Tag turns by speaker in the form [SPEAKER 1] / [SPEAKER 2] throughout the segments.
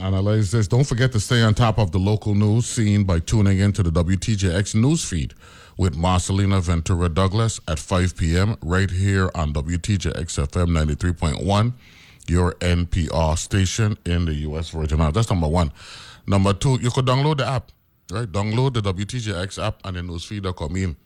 [SPEAKER 1] Analyze This. Don't forget to stay on top of the local news scene by tuning into the WTJX news feed with Marcelina Ventura Douglas at 5 p.m. right here on WTJX FM 93.1, your NPR station in the U.S. Virgin Islands. That's number one. Number two, you could download the app, right? Download the WTJX app and the news feed will come in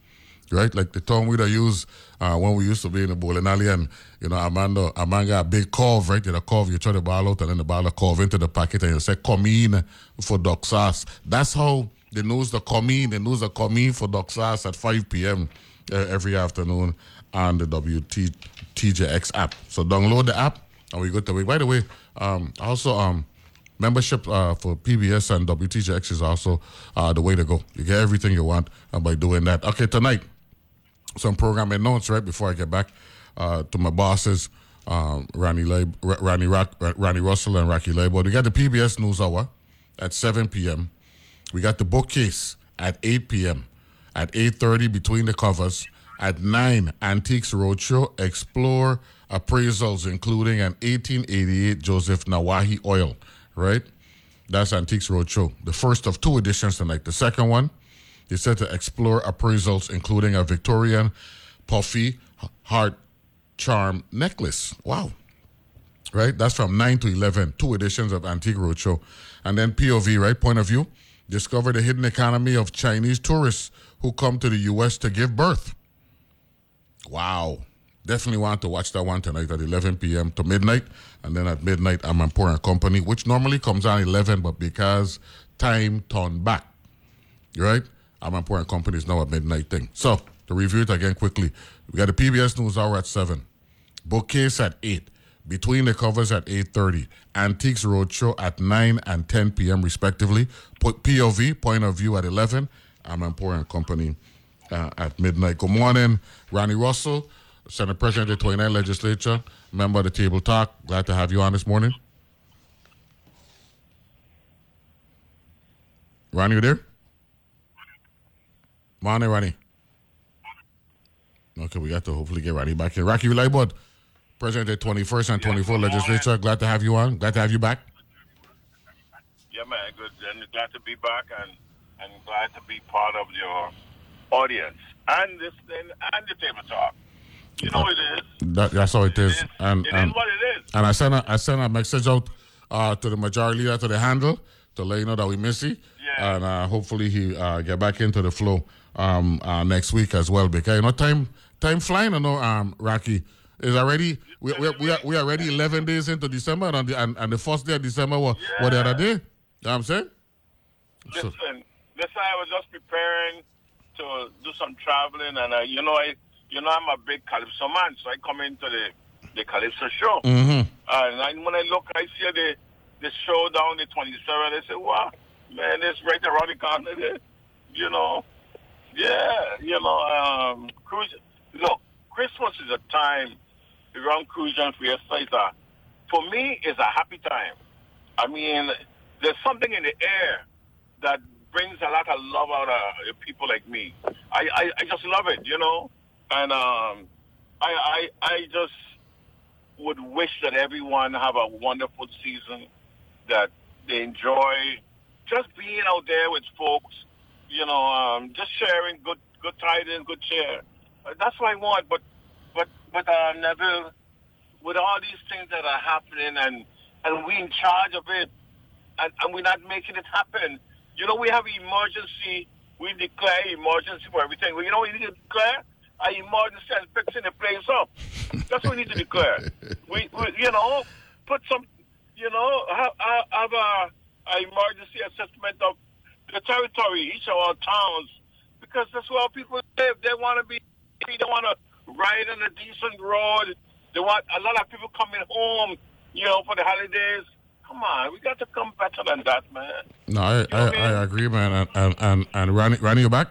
[SPEAKER 1] right? Like the term we'd use uh, when we used to be in the bowling alley and, you know, Amanda, Amanda got a big curve, right? You know, curve, you try the ball out and then the ball curve into the packet and you say, come in for sauce. That's how the news the come in, the news the come in for sauce at 5 p.m. Uh, every afternoon on the WTJX app. So download the app and we go to it. By the way, um, also, um, membership uh, for PBS and WTJX is also uh, the way to go. You get everything you want uh, by doing that. Okay, tonight, some programming notes right before I get back uh, to my bosses, um, Ronnie, Lab- R- Ronnie, Rock- Ronnie Russell and Rocky Liburd. We got the PBS News Hour at 7 p.m. We got the bookcase at 8 p.m. At 8.30 between the covers. At 9, Antiques Roadshow. Explore appraisals, including an 1888 Joseph Nawahi oil, right? That's Antiques Roadshow. The first of two editions tonight. The second one is set to explore appraisals, including a Victorian puffy heart charm necklace. Wow. Right? That's from 9 to 11, two editions of Antique Roadshow. And then POV, right? Point of view. Discover the hidden economy of Chinese tourists who come to the U.S. to give birth. Wow. Definitely want to watch that one tonight at 11 p.m. to midnight. And then at midnight, I'm and Company, which normally comes on 11, but because time turned back, right? I'm Company is now a midnight thing. So, to review it again quickly, we got the PBS News Hour at 7, Bookcase at 8, Between the Covers at 8.30, Antiques Roadshow at 9 and 10 p.m. respectively, POV, Point of View at 11, I'm and Company uh, at midnight. Good morning, Ronnie Russell. Senate President of the 29th Legislature, member of the Table Talk. Glad to have you on this morning. Ronnie, you there? Morning, Ronnie. Okay, we got to hopefully get Ronnie back here. Rocky Liburd, President of the 21st and 24th Legislature. Glad to have you on. Glad to have you back.
[SPEAKER 2] Yeah, man, good. And glad to be back and, and glad to be part of your audience and this and, and the Table Talk. You know it is.
[SPEAKER 1] That, that's how it is.
[SPEAKER 2] It is,
[SPEAKER 1] And,
[SPEAKER 2] it
[SPEAKER 1] and,
[SPEAKER 2] is what it is.
[SPEAKER 1] and I sent a, I sent a message out uh, to the majority leader to the handle to let you know that we miss you.
[SPEAKER 2] Yeah.
[SPEAKER 1] And uh, hopefully he uh, get back into the flow um, uh, next week as well. Because you know time time flying. I know um, Rocky is already we we we are, we are already eleven days into December and the, and, and the first day of December was what the other day. You know what I'm saying? So-
[SPEAKER 2] Listen, listen, I was just preparing to do some traveling, and uh, you know, I, you know, I'm a big Calypso man, so I come into the the Calypso show,
[SPEAKER 1] Mhm.
[SPEAKER 2] and I, when I look, I see the the show down the 27th. I say, wow, man, it's right around the corner you know. Yeah, you know, um. Look, Christmas is a time around and fiesta. Is a, for me, it's a happy time. I mean, there's something in the air that brings a lot of love out of people like me. I, I, I just love it, you know, and um, I, I I just would wish that everyone have a wonderful season, that they enjoy just being out there with folks, you know, um, just sharing good good tidings, good cheer. Uh, That's what I want. But but but uh, Neville, with all these things that are happening and and we in charge of it, and, and we're not making it happen. You know, we have emergency. We declare emergency for everything. Well, you know, we need to declare an emergency and fixing the place up. That's what we need to declare. We, we you know, put some, you know, have, have- have a, a emergency assessment of the territory, each of our towns, because that's where our people live. They want to be, they want to ride on a decent road. They want a lot of people coming home, you know, for the holidays. Come on, we got to come better than that, man.
[SPEAKER 1] No, I,
[SPEAKER 2] know
[SPEAKER 1] I,
[SPEAKER 2] I mean?
[SPEAKER 1] I agree, man. And and and, and Ronnie, Ronnie, you back?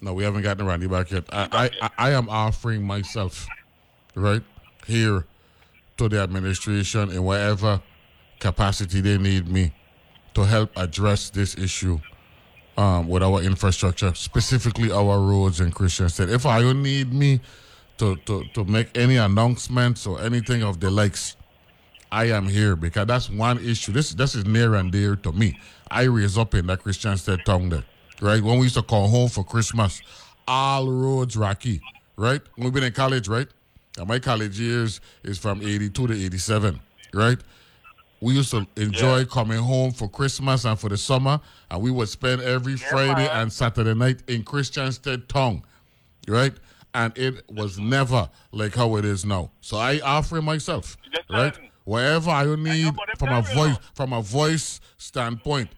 [SPEAKER 1] No, we haven't gotten Ronnie back yet. I, I, I am offering myself, right here, to the administration in whatever capacity they need me to help address this issue um, with our infrastructure, specifically our roads in Christiansted. If I need me to, to, to make any announcements or anything of the likes, I am here because that's one issue. This this is near and dear to me. I raised up in that Christiansted town there, right? When we used to come home for Christmas, all roads rocky, right? When we been in college, right? And my college years is from 82 to 87, right? We used to enjoy
[SPEAKER 2] Yeah.
[SPEAKER 1] coming home for Christmas and for the summer, and we would spend every Friday
[SPEAKER 2] man.
[SPEAKER 1] and Saturday night in Christiansted town, right? And it was never like how it is now. So I offer myself, right? Whatever I need from a voice from a voice standpoint,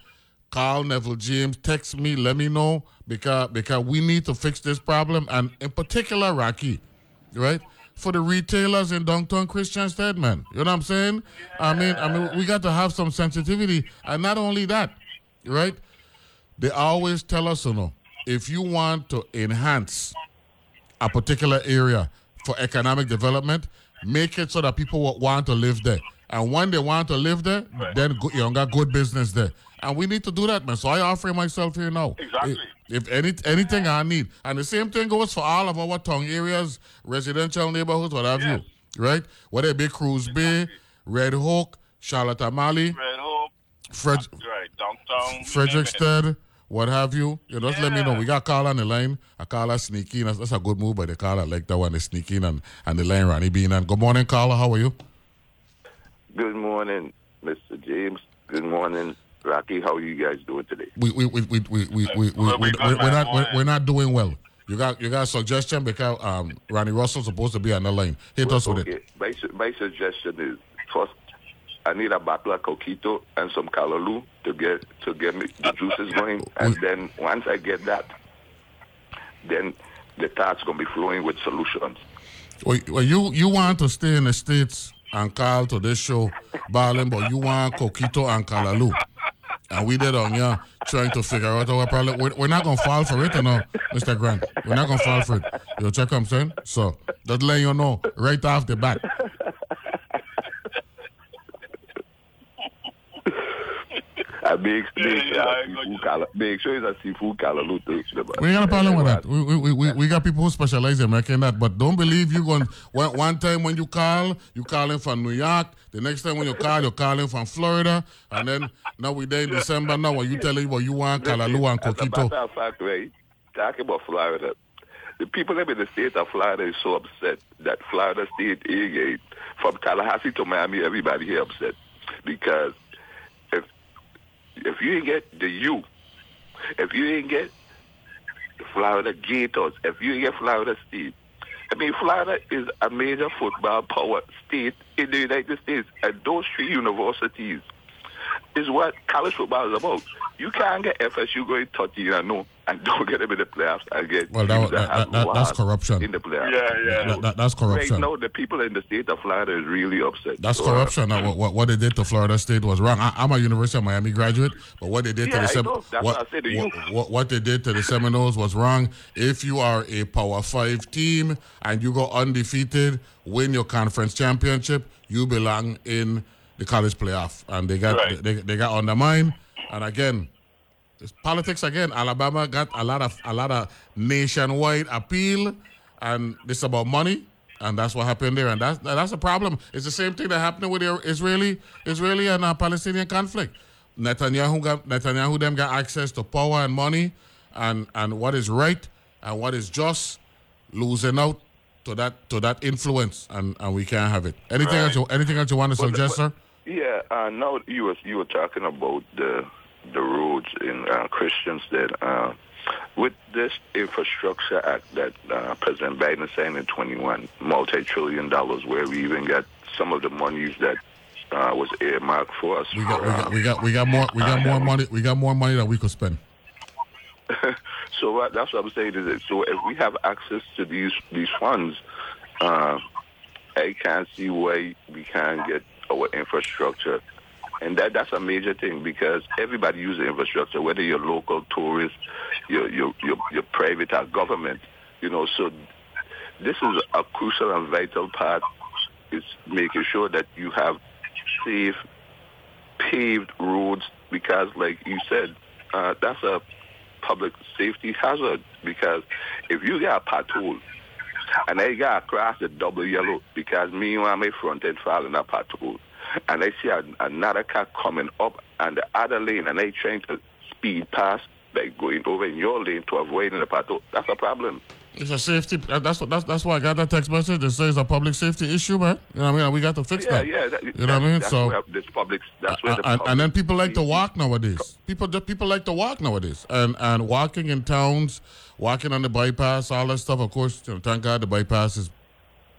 [SPEAKER 1] Carl Neville James, text me, let me know because because we need to fix this problem and in particular Rocky, right? For the retailers in downtown Christiansted, man. You know what I'm saying? I mean, I mean, we got to have some sensitivity, and not only that, right? They always tell us, you know, if you want to enhance a particular area for economic development, make it so that people want to live there. And when they want to live there, then go, you got good business there. And we need to do that, man. So I offer myself here now.
[SPEAKER 2] Exactly.
[SPEAKER 1] If, if any anything I need, and the same thing goes for all of our town areas, residential neighborhoods, what have
[SPEAKER 2] Yes.
[SPEAKER 1] you, right? Whether it be Cruz Bay, Red Hook, Charlotte Amalie,
[SPEAKER 2] Red Hook,
[SPEAKER 1] Fred,
[SPEAKER 2] right, downtown.
[SPEAKER 1] Frederiksted, what have you. You know, just let me know. We got call on the line. I call her sneaky. That's, that's a good move by the caller. I like that one. They sneak in and, and the line Ronnie Bean. And good morning, Carla. How are you?
[SPEAKER 3] Good morning, Mr. James. Good morning, Rocky. How are you guys doing today?
[SPEAKER 1] We we we we we we we we
[SPEAKER 2] Well,
[SPEAKER 1] we
[SPEAKER 2] we
[SPEAKER 1] we we're not we're,
[SPEAKER 2] morning.
[SPEAKER 1] we're not doing well. You got you got a suggestion because um Ronnie Russell's supposed to be on the line. Hit us with it.
[SPEAKER 3] Okay. My, su- my suggestion is first, I need a bottle of coquito and some callaloo to get to get me the juices going, and then once I get that, then the thought's gonna be flowing with solutions.
[SPEAKER 1] Well, well, you you want to stay in the states and call to this show, Barlin, but you want Coquito and Callaloo. And we did on here trying to figure out our problem. We're, we're not to fall for it, you know, Mr. Grant. We're not to fall for it. You check what I'm saying? So, just let you know right off the bat.
[SPEAKER 3] I make, make,
[SPEAKER 2] Yeah,
[SPEAKER 3] sure
[SPEAKER 2] I
[SPEAKER 3] it's a seafood
[SPEAKER 2] you.
[SPEAKER 3] make sure it's a seafood callaloo too.
[SPEAKER 1] We ain't got a problem with that. We, we, we, we, we got people who specialize in making that. But don't believe you going, one, one time when you call, you calling from New York. The next time when you call, you're calling from Florida. And then now we there in December now when you telling what you want, Callaloo and Coquito.
[SPEAKER 3] As a
[SPEAKER 1] Coquito.
[SPEAKER 3] matter of fact, right, talking about Florida, the people that in the state of Florida is so upset that Florida State Air from Tallahassee to Miami, everybody here upset because if if you ain't get the U, if you ain't get the Florida Gators, if you ain't get Florida State, I mean, Florida is a major football power state in the United States, and those three universities is what college football is about. You can't get FSU going 13 and no, and don't get them in the playoffs and get
[SPEAKER 1] Well, that-
[SPEAKER 3] teams
[SPEAKER 1] that- that- that's corruption.
[SPEAKER 3] in the playoffs.
[SPEAKER 2] Yeah, yeah.
[SPEAKER 1] That, that- that's
[SPEAKER 3] Right
[SPEAKER 1] corruption.
[SPEAKER 3] now, the people in the state of Florida is really upset.
[SPEAKER 1] That's
[SPEAKER 3] So, uh,
[SPEAKER 1] corruption. Uh, what, what, what they did to Florida State was wrong. I, I'm a University of Miami graduate, but what they did to the
[SPEAKER 3] I
[SPEAKER 1] Sem-
[SPEAKER 3] know.
[SPEAKER 1] What,
[SPEAKER 3] what to
[SPEAKER 1] what, what, what they did to the Seminoles was wrong. If you are a Power Five team and you go undefeated, win your conference championship, you belong in the college playoff, and they got
[SPEAKER 2] Right.
[SPEAKER 1] they, they got undermined. And again, it's politics again. Alabama got a lot of a lot of nationwide appeal, and this about money, and that's what happened there. And that's that's a problem. It's the same thing that happened with the Israeli Israeli and uh, Palestinian conflict. Netanyahu got Netanyahu them got access to power and money, and and what is right and what is just, losing out to that to that influence, and and we can't have it. Anything else? You, anything else you want to
[SPEAKER 3] But-
[SPEAKER 1] suggest,
[SPEAKER 3] but-
[SPEAKER 1] sir?
[SPEAKER 3] Yeah, uh, now you were you were talking about the the roads in uh, Christiansted uh, with this infrastructure act that uh, President Biden signed in 21 multi-trillion dollars, where we even got some of the monies that uh, was earmarked for us.
[SPEAKER 1] We got, we got
[SPEAKER 3] uh,
[SPEAKER 1] we got we got more we got more money we got more money that we could spend.
[SPEAKER 3] So what, that's what I'm saying is that so if we have access to these these funds, uh, I can't see why we can't get our infrastructure. And that that's a major thing because everybody uses infrastructure, whether you're local tourists, you're, you're, you're, you're private or government. You know, so this is a crucial and vital part is making sure that you have safe paved roads because like you said, uh, that's a public safety hazard because if you got a pothole and I got across the double yellow because me and my front end fall in a pothole and I see another car coming up and the other lane and they trying to speed past by going over in your lane to avoid in the pothole, that's a problem.
[SPEAKER 1] It's a safety. uh, That's what. That's that's why I got that text message that says a public safety issue, man. You know what I mean? We got to fix
[SPEAKER 3] Yeah,
[SPEAKER 1] that.
[SPEAKER 3] yeah. That,
[SPEAKER 1] you know what I mean?
[SPEAKER 3] That's
[SPEAKER 1] So.
[SPEAKER 3] where this public. That's where
[SPEAKER 1] Uh,
[SPEAKER 3] the
[SPEAKER 1] and,
[SPEAKER 3] public
[SPEAKER 1] and then people like to walk nowadays. People just people like to walk nowadays, and and walking in towns, walking on the bypass, all that stuff. Of course, you know, thank God the bypass is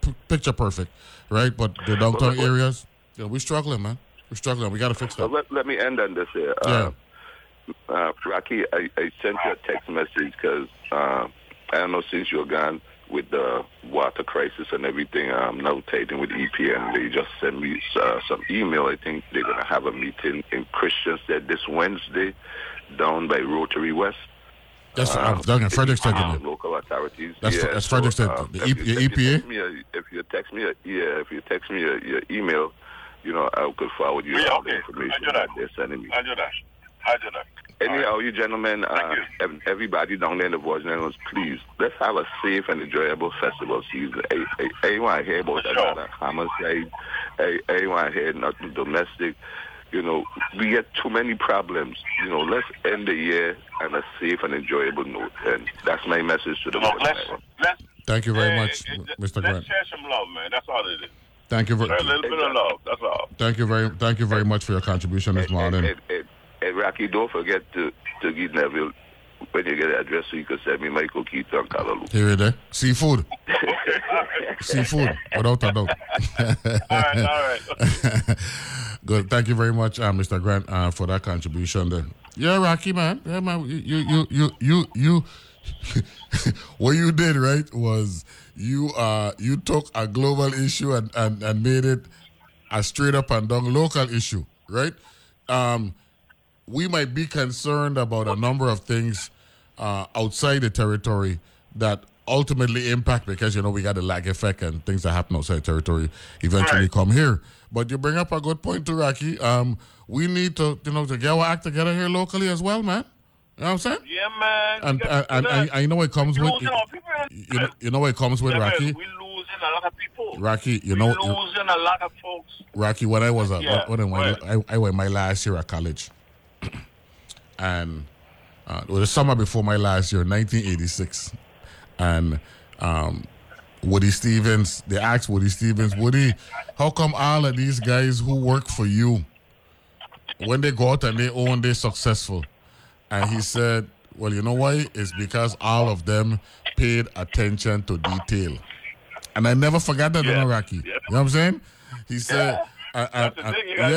[SPEAKER 1] p- picture perfect, right? But the downtown
[SPEAKER 3] but-
[SPEAKER 1] areas, know, we're struggling, man. We're struggling. We got to fix
[SPEAKER 3] So
[SPEAKER 1] that.
[SPEAKER 3] let, let me end on this here. Uh, uh, Rocky, I, I sent you a text message because uh, I don't know since you're gone with the water crisis and everything. I'm now tighten with EPA. They just sent me uh, some email. I think they're gonna have a meeting in Christiansted this Wednesday down by Rotary West.
[SPEAKER 1] That's uh, down in Frederiksted.
[SPEAKER 3] Uh,
[SPEAKER 1] you know.
[SPEAKER 3] local authorities.
[SPEAKER 1] That's
[SPEAKER 3] yeah,
[SPEAKER 1] that's
[SPEAKER 3] so, uh,
[SPEAKER 1] The
[SPEAKER 3] if you- if
[SPEAKER 1] EPA?
[SPEAKER 3] a- If you text me, a, yeah, if you text me a, your email, you know, I could forward you
[SPEAKER 2] Yeah,
[SPEAKER 3] all the
[SPEAKER 2] okay.
[SPEAKER 3] information
[SPEAKER 2] I do that.
[SPEAKER 3] that they're sending me.
[SPEAKER 2] I do that. I do that.
[SPEAKER 3] Anyhow, you gentlemen, uh,
[SPEAKER 2] Thank
[SPEAKER 3] everybody down there in the Virgin Islands, please, let's have a safe and enjoyable festival season. To hear about
[SPEAKER 2] Sure.
[SPEAKER 3] another homicide. I, I ain't hear nothing domestic. You know, we get too many problems. You know, let's end the year on a safe and enjoyable note. And that's my message to the
[SPEAKER 2] Look,
[SPEAKER 3] Virgin
[SPEAKER 2] let's let's.
[SPEAKER 1] Thank you very
[SPEAKER 2] eh,
[SPEAKER 1] much,
[SPEAKER 2] eh,
[SPEAKER 1] Mr.
[SPEAKER 2] Let's
[SPEAKER 1] Grant.
[SPEAKER 2] share some love, man. That's all it is.
[SPEAKER 1] Thank you
[SPEAKER 2] Share a
[SPEAKER 1] very,
[SPEAKER 2] little bit of love. That's all.
[SPEAKER 1] thank you very, thank you very much for your contribution this
[SPEAKER 3] And,
[SPEAKER 1] morning.
[SPEAKER 3] and, and, and Rocky, don't forget to, to give Neville, when you get the address, so you can send me Michael Keith on Callaloo.
[SPEAKER 1] Here it is. Seafood. Seafood, without a doubt.
[SPEAKER 2] All right, all right.
[SPEAKER 1] Good. Thank you very much, uh, Mr. Grant, uh, for that contribution. There. Yeah, Rocky, man. Yeah, man. You, you, you, you, you. what you did right was you, uh, you took a global issue and, and, and made it a straight up and down local issue, right? Um, we might be concerned about a number of things uh, outside the territory that ultimately impact because you know we got the lag effect and things that happen outside territory eventually
[SPEAKER 2] Right.
[SPEAKER 1] come here. But you bring up a good point, too, Rocky. Um, we need to you know to get our act together here locally as well, man. You know what I'm saying?
[SPEAKER 2] Yeah, man.
[SPEAKER 1] And and, and, and, I know it comes with
[SPEAKER 2] people.
[SPEAKER 1] you know, you know it comes with
[SPEAKER 2] Yeah,
[SPEAKER 1] Rocky.
[SPEAKER 2] We losing a lot of people.
[SPEAKER 1] Rocky, you
[SPEAKER 2] we
[SPEAKER 1] know,
[SPEAKER 2] losing a lot of folks.
[SPEAKER 1] Rocky, when I was a,
[SPEAKER 2] Yeah,
[SPEAKER 1] when I, went,
[SPEAKER 2] right.
[SPEAKER 1] I, I went my last year at college, and uh, it was the summer before my last year, 1986, and um, Woody Stephens. They asked Woody Stephens, Woody, how come all of these guys who work for you, when they go out and they own, they're successful? And he said, well, you know why? It's because all of them paid attention to detail. And I never forgot that,
[SPEAKER 2] Yeah.
[SPEAKER 1] Rocky.
[SPEAKER 2] Yeah.
[SPEAKER 1] You know what I'm saying? He said, and, and- and-
[SPEAKER 2] thing, you gotta-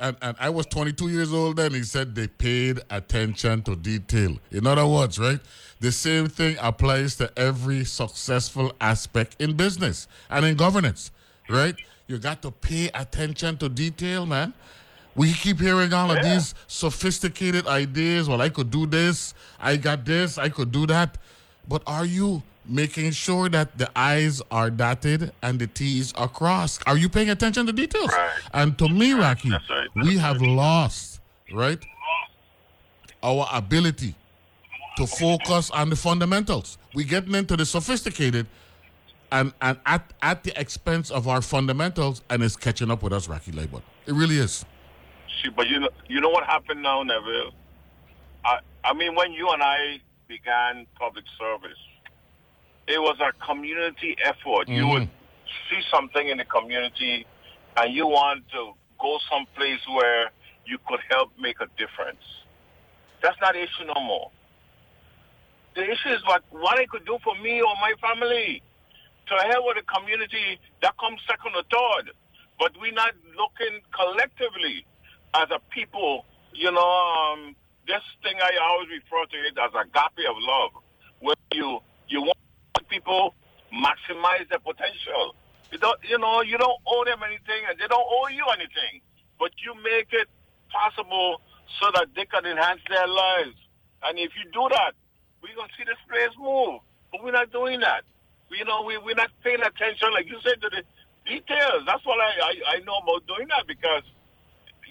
[SPEAKER 1] yeah, and, and I was 22 years old then. He said they paid attention to detail. In other words, right? The same thing applies to every successful aspect in business and in governance, right? You got to pay attention to detail, man. We keep hearing all of these sophisticated ideas. Well, I could do this. I got this. I could do that. But are you making sure that the I's are dotted and the T's are crossed? Are you paying attention to details?
[SPEAKER 2] Right.
[SPEAKER 1] And to me, Rocky,
[SPEAKER 2] right.
[SPEAKER 1] we have lost, right, our ability to focus on the fundamentals. We're getting into the sophisticated and, and at, at the expense of our fundamentals, and it's catching up with us, Rocky Liburd. It really is.
[SPEAKER 2] See, but you know, you know what happened now, Neville. I, I mean, when you and I began public service, it was a community effort. You
[SPEAKER 1] Mhm.
[SPEAKER 2] would see something in the community, and you want to go someplace where you could help make a difference. That's not the issue no more. The issue is what what I could do for me or my family. To help with the community, that comes second or third. But we're not looking collectively as a people. You know, um, this thing I always refer to it as agape of love, where you you want people maximize their potential. You don't, you know, you don't owe them anything, and they don't owe you anything. But you make it possible so that they can enhance their lives. And if you do that, we're gonna see this place move. But we're not doing that. You know, we we're not paying attention, like you said, to the details. That's what I, I, I know about doing that because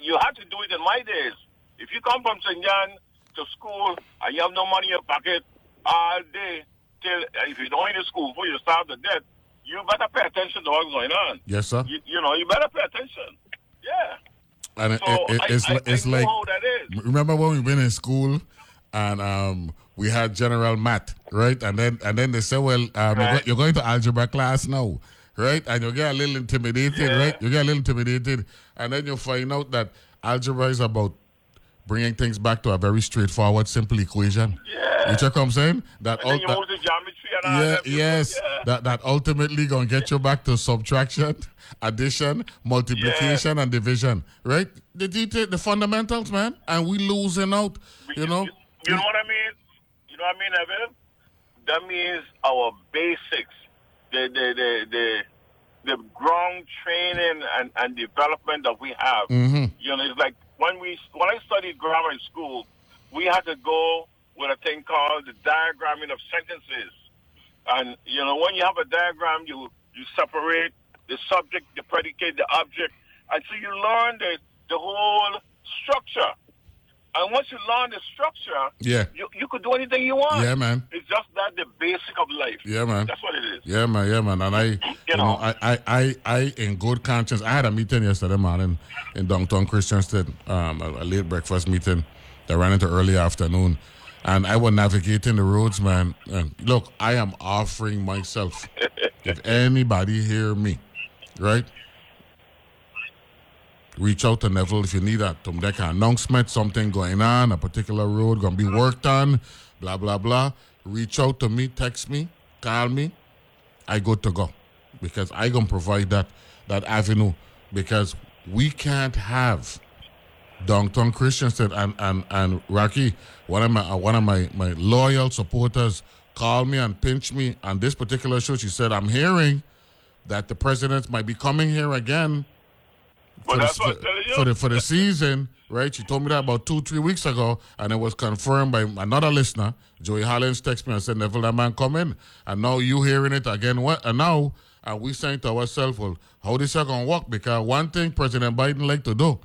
[SPEAKER 2] you had to do it in my days. If you come from St. John to school and you have no money in your pocket all day till if you don't in school before you starve to death, you better pay attention to what's going on.
[SPEAKER 1] Yes, sir.
[SPEAKER 2] You, you know, you better pay attention. Yeah.
[SPEAKER 1] And
[SPEAKER 2] So
[SPEAKER 1] it-
[SPEAKER 2] I-
[SPEAKER 1] it's
[SPEAKER 2] I-
[SPEAKER 1] li- it's
[SPEAKER 2] I
[SPEAKER 1] like
[SPEAKER 2] how that is.
[SPEAKER 1] remember when we been in school and um we had General Matt, right? And then and then they say, well, um, you're,
[SPEAKER 2] Right.
[SPEAKER 1] you're going to algebra class now, right? And you get a little intimidated,
[SPEAKER 2] Yeah.
[SPEAKER 1] right? You get a little intimidated, and then you find out that algebra is about bringing things back to a very straightforward, simple equation.
[SPEAKER 2] Yeah.
[SPEAKER 1] You check what I'm saying? That
[SPEAKER 2] And you
[SPEAKER 1] that-
[SPEAKER 2] move to geometry and all
[SPEAKER 1] yeah,
[SPEAKER 2] that.
[SPEAKER 1] yes,
[SPEAKER 2] Yeah.
[SPEAKER 1] that that ultimately gonna get you back to subtraction, addition, multiplication, and division, right? The detail, the fundamentals, man, and we losing out. You know,
[SPEAKER 2] You, know what I mean? You know what I mean, Evan? That means our basics, the the the the, the ground training and, and development that we have.
[SPEAKER 1] Mm-hmm.
[SPEAKER 2] You know, it's like when we when I studied grammar in school, we had to go with a thing called the diagramming of sentences. And you know, when you have a diagram, you you separate the subject, the predicate, the object, and so you learn the the whole. And once you learn the structure,
[SPEAKER 1] Yeah.
[SPEAKER 2] you, you could do anything you want.
[SPEAKER 1] Yeah, man.
[SPEAKER 2] It's just that the basic of life.
[SPEAKER 1] Yeah, man.
[SPEAKER 2] That's what it is.
[SPEAKER 1] Yeah, man, yeah, man. And I, you, know,
[SPEAKER 2] know.
[SPEAKER 1] I, I, I, I, in good conscience, I had a meeting yesterday morning in downtown Christiansted, um, a, a late breakfast meeting that ran into early afternoon. And I was navigating the roads, man. And look, I am offering myself. if anybody hear me, right? Reach out to Neville if you need a to make an announcement, something going on, a particular road gonna be worked on, blah blah blah. Reach out to me, text me, call me. I good to go because I gonna provide that that avenue because we can't have downtown Christiansted and and and Rocky, one of my uh, one of my my loyal supporters called me and pinched me on this particular show. She said, "I'm hearing that the president might be coming here again for,
[SPEAKER 2] that's
[SPEAKER 1] the,
[SPEAKER 2] what I'm you.
[SPEAKER 1] for the for the season." Right? She told me that about two three weeks ago, and it was confirmed by another listener. Joey Hollins texted me and said, "Neville, that man come in," and now you hearing it again. What? And now, and we saying to ourselves, "Well, how this is gonna work?" Because one thing President Biden like to do,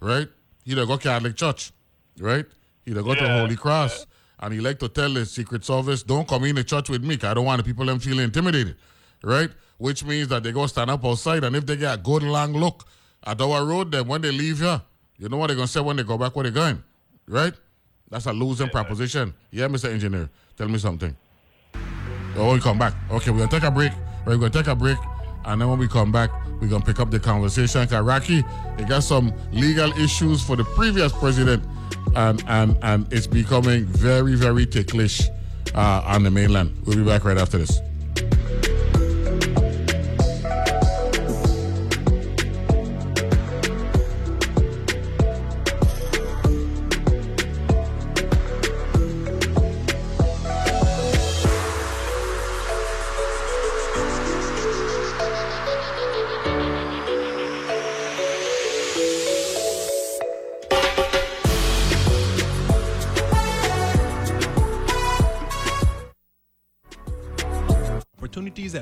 [SPEAKER 1] right? He to go Catholic church, right? He go to Holy Cross, and he like to tell the Secret Service, "Don't come in the church with me, 'cause I don't want the people them feeling intimidated," right? Which means that they go stand up outside, and if they get a good long look at our road, then when they leave here, you know what they're gonna say when they go back where they're going, right? That's a losing proposition. Yeah, Mr. Engineer, tell me something. Oh, we come back. Okay, we're gonna take a break. We're gonna take a break, and then when we come back, we're gonna pick up the conversation. Rocky, they got some legal issues for the previous president, and and and it's becoming very very ticklish uh, on the mainland. We'll be back right after this.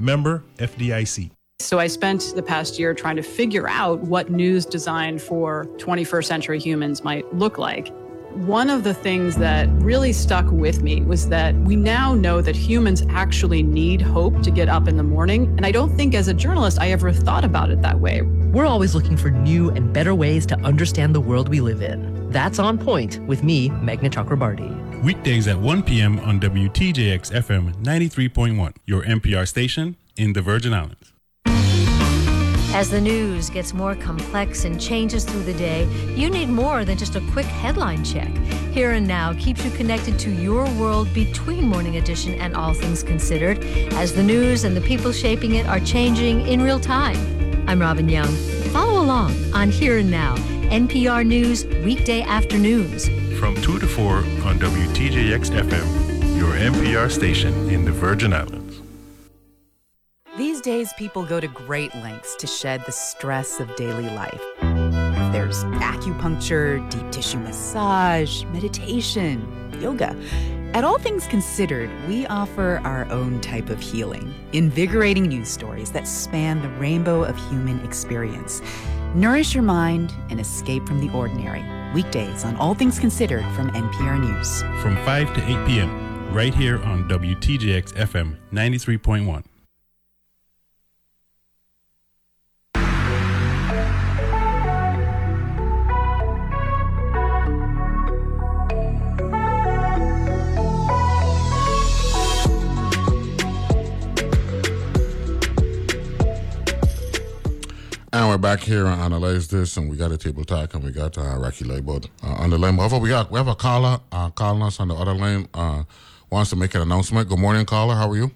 [SPEAKER 4] Member FDIC.
[SPEAKER 5] So I spent the past year trying to figure out what news designed for 21st century humans might look like. One of the things that really stuck with me was that we now know that humans actually need hope to get up in the morning. And I don't think as a journalist I ever thought about it that way.
[SPEAKER 6] We're always looking for new and better ways to understand the world we live in. That's On Point with me, Meghna Chakrabarti.
[SPEAKER 7] Weekdays at 1 p.m. on WTJX FM 93.1, your NPR station in the Virgin Islands.
[SPEAKER 8] As the news gets more complex and changes through the day, you need more than just a quick headline check. Here and Now keeps you connected to your world between Morning Edition and All Things Considered, as the news and the people shaping it are changing in real time. I'm Robin Young. Follow along on Here and Now, NPR News, weekday afternoons.
[SPEAKER 7] From 2 to 4 on WTJX FM, your NPR station in the Virgin Islands.
[SPEAKER 9] These days, people go to great lengths to shed the stress of daily life. There's acupuncture, deep tissue massage, meditation, yoga. At All Things Considered, we offer our own type of healing, invigorating news stories that span the rainbow of human experience. Nourish your mind and escape from the ordinary. Weekdays on All Things Considered from NPR News.
[SPEAKER 7] From 5 to 8 p.m., right here on WTJX FM 93.1.
[SPEAKER 1] we're back here and Analyze This, and we got a table talk, and we got uh, Rocky Liburd uh, on the line. However, we got we have a caller uh, calling us on the other line. Uh, wants to make an announcement. Good morning, caller. How are you?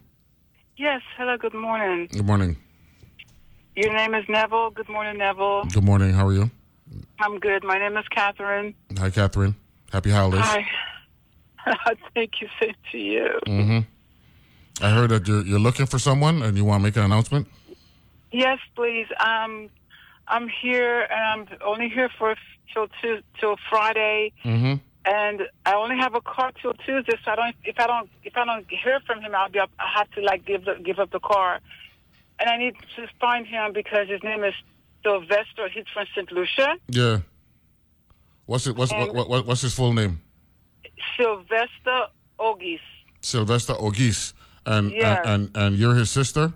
[SPEAKER 10] Yes. Hello. Good morning.
[SPEAKER 1] Good morning.
[SPEAKER 10] Your name is Neville. Good morning, Neville.
[SPEAKER 1] Good morning. How are you?
[SPEAKER 10] I'm good. My name is Catherine.
[SPEAKER 1] Hi, Catherine. Happy holidays.
[SPEAKER 10] Hi. Thank you. Same to you.
[SPEAKER 1] Mm-hmm. I heard that you're you're looking for someone, and you want to make an announcement.
[SPEAKER 10] Yes, please. Um, I'm here, and I'm only here for till till, till Friday,
[SPEAKER 1] Mm-hmm.
[SPEAKER 10] and I only have a car till Tuesday. So I don't. If I don't, if I don't hear from him, I'll be. Up, I have to like give the, give up the car, and I need to find him because his name is Sylvester. He's from St. Lucia.
[SPEAKER 1] Yeah. What's it? What's what, what, what- what's his full name?
[SPEAKER 10] Sylvester Ogis.
[SPEAKER 1] Sylvester Ogis, and
[SPEAKER 10] Yes.
[SPEAKER 1] and, and and you're his sister,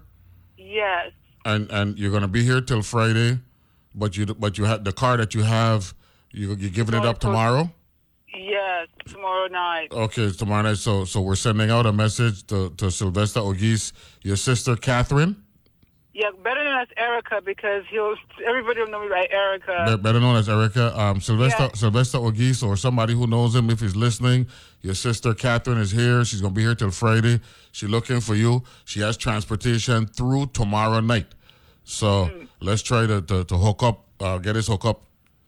[SPEAKER 10] Yes.
[SPEAKER 1] and and you're gonna be here till Friday, but you but you had the car that you have, you you're giving it up tomorrow.
[SPEAKER 10] Yes. Tomorrow night.
[SPEAKER 1] Okay, tomorrow night. So so we're sending out a message to, to Sylvester Ogis, your sister Catherine,
[SPEAKER 10] Yeah, better known as Erica because he'll. Everybody will know me by Erica.
[SPEAKER 1] be- better known as Erica. Um, Sylvester
[SPEAKER 10] Yeah.
[SPEAKER 1] Sylvester Ogis, or somebody who knows him if he's listening. Your sister Catherine is here. She's gonna be here till Friday. She's looking for you. She has transportation through tomorrow night. So
[SPEAKER 10] Hmm.
[SPEAKER 1] let's try to, to, to hook up, uh, get this hook up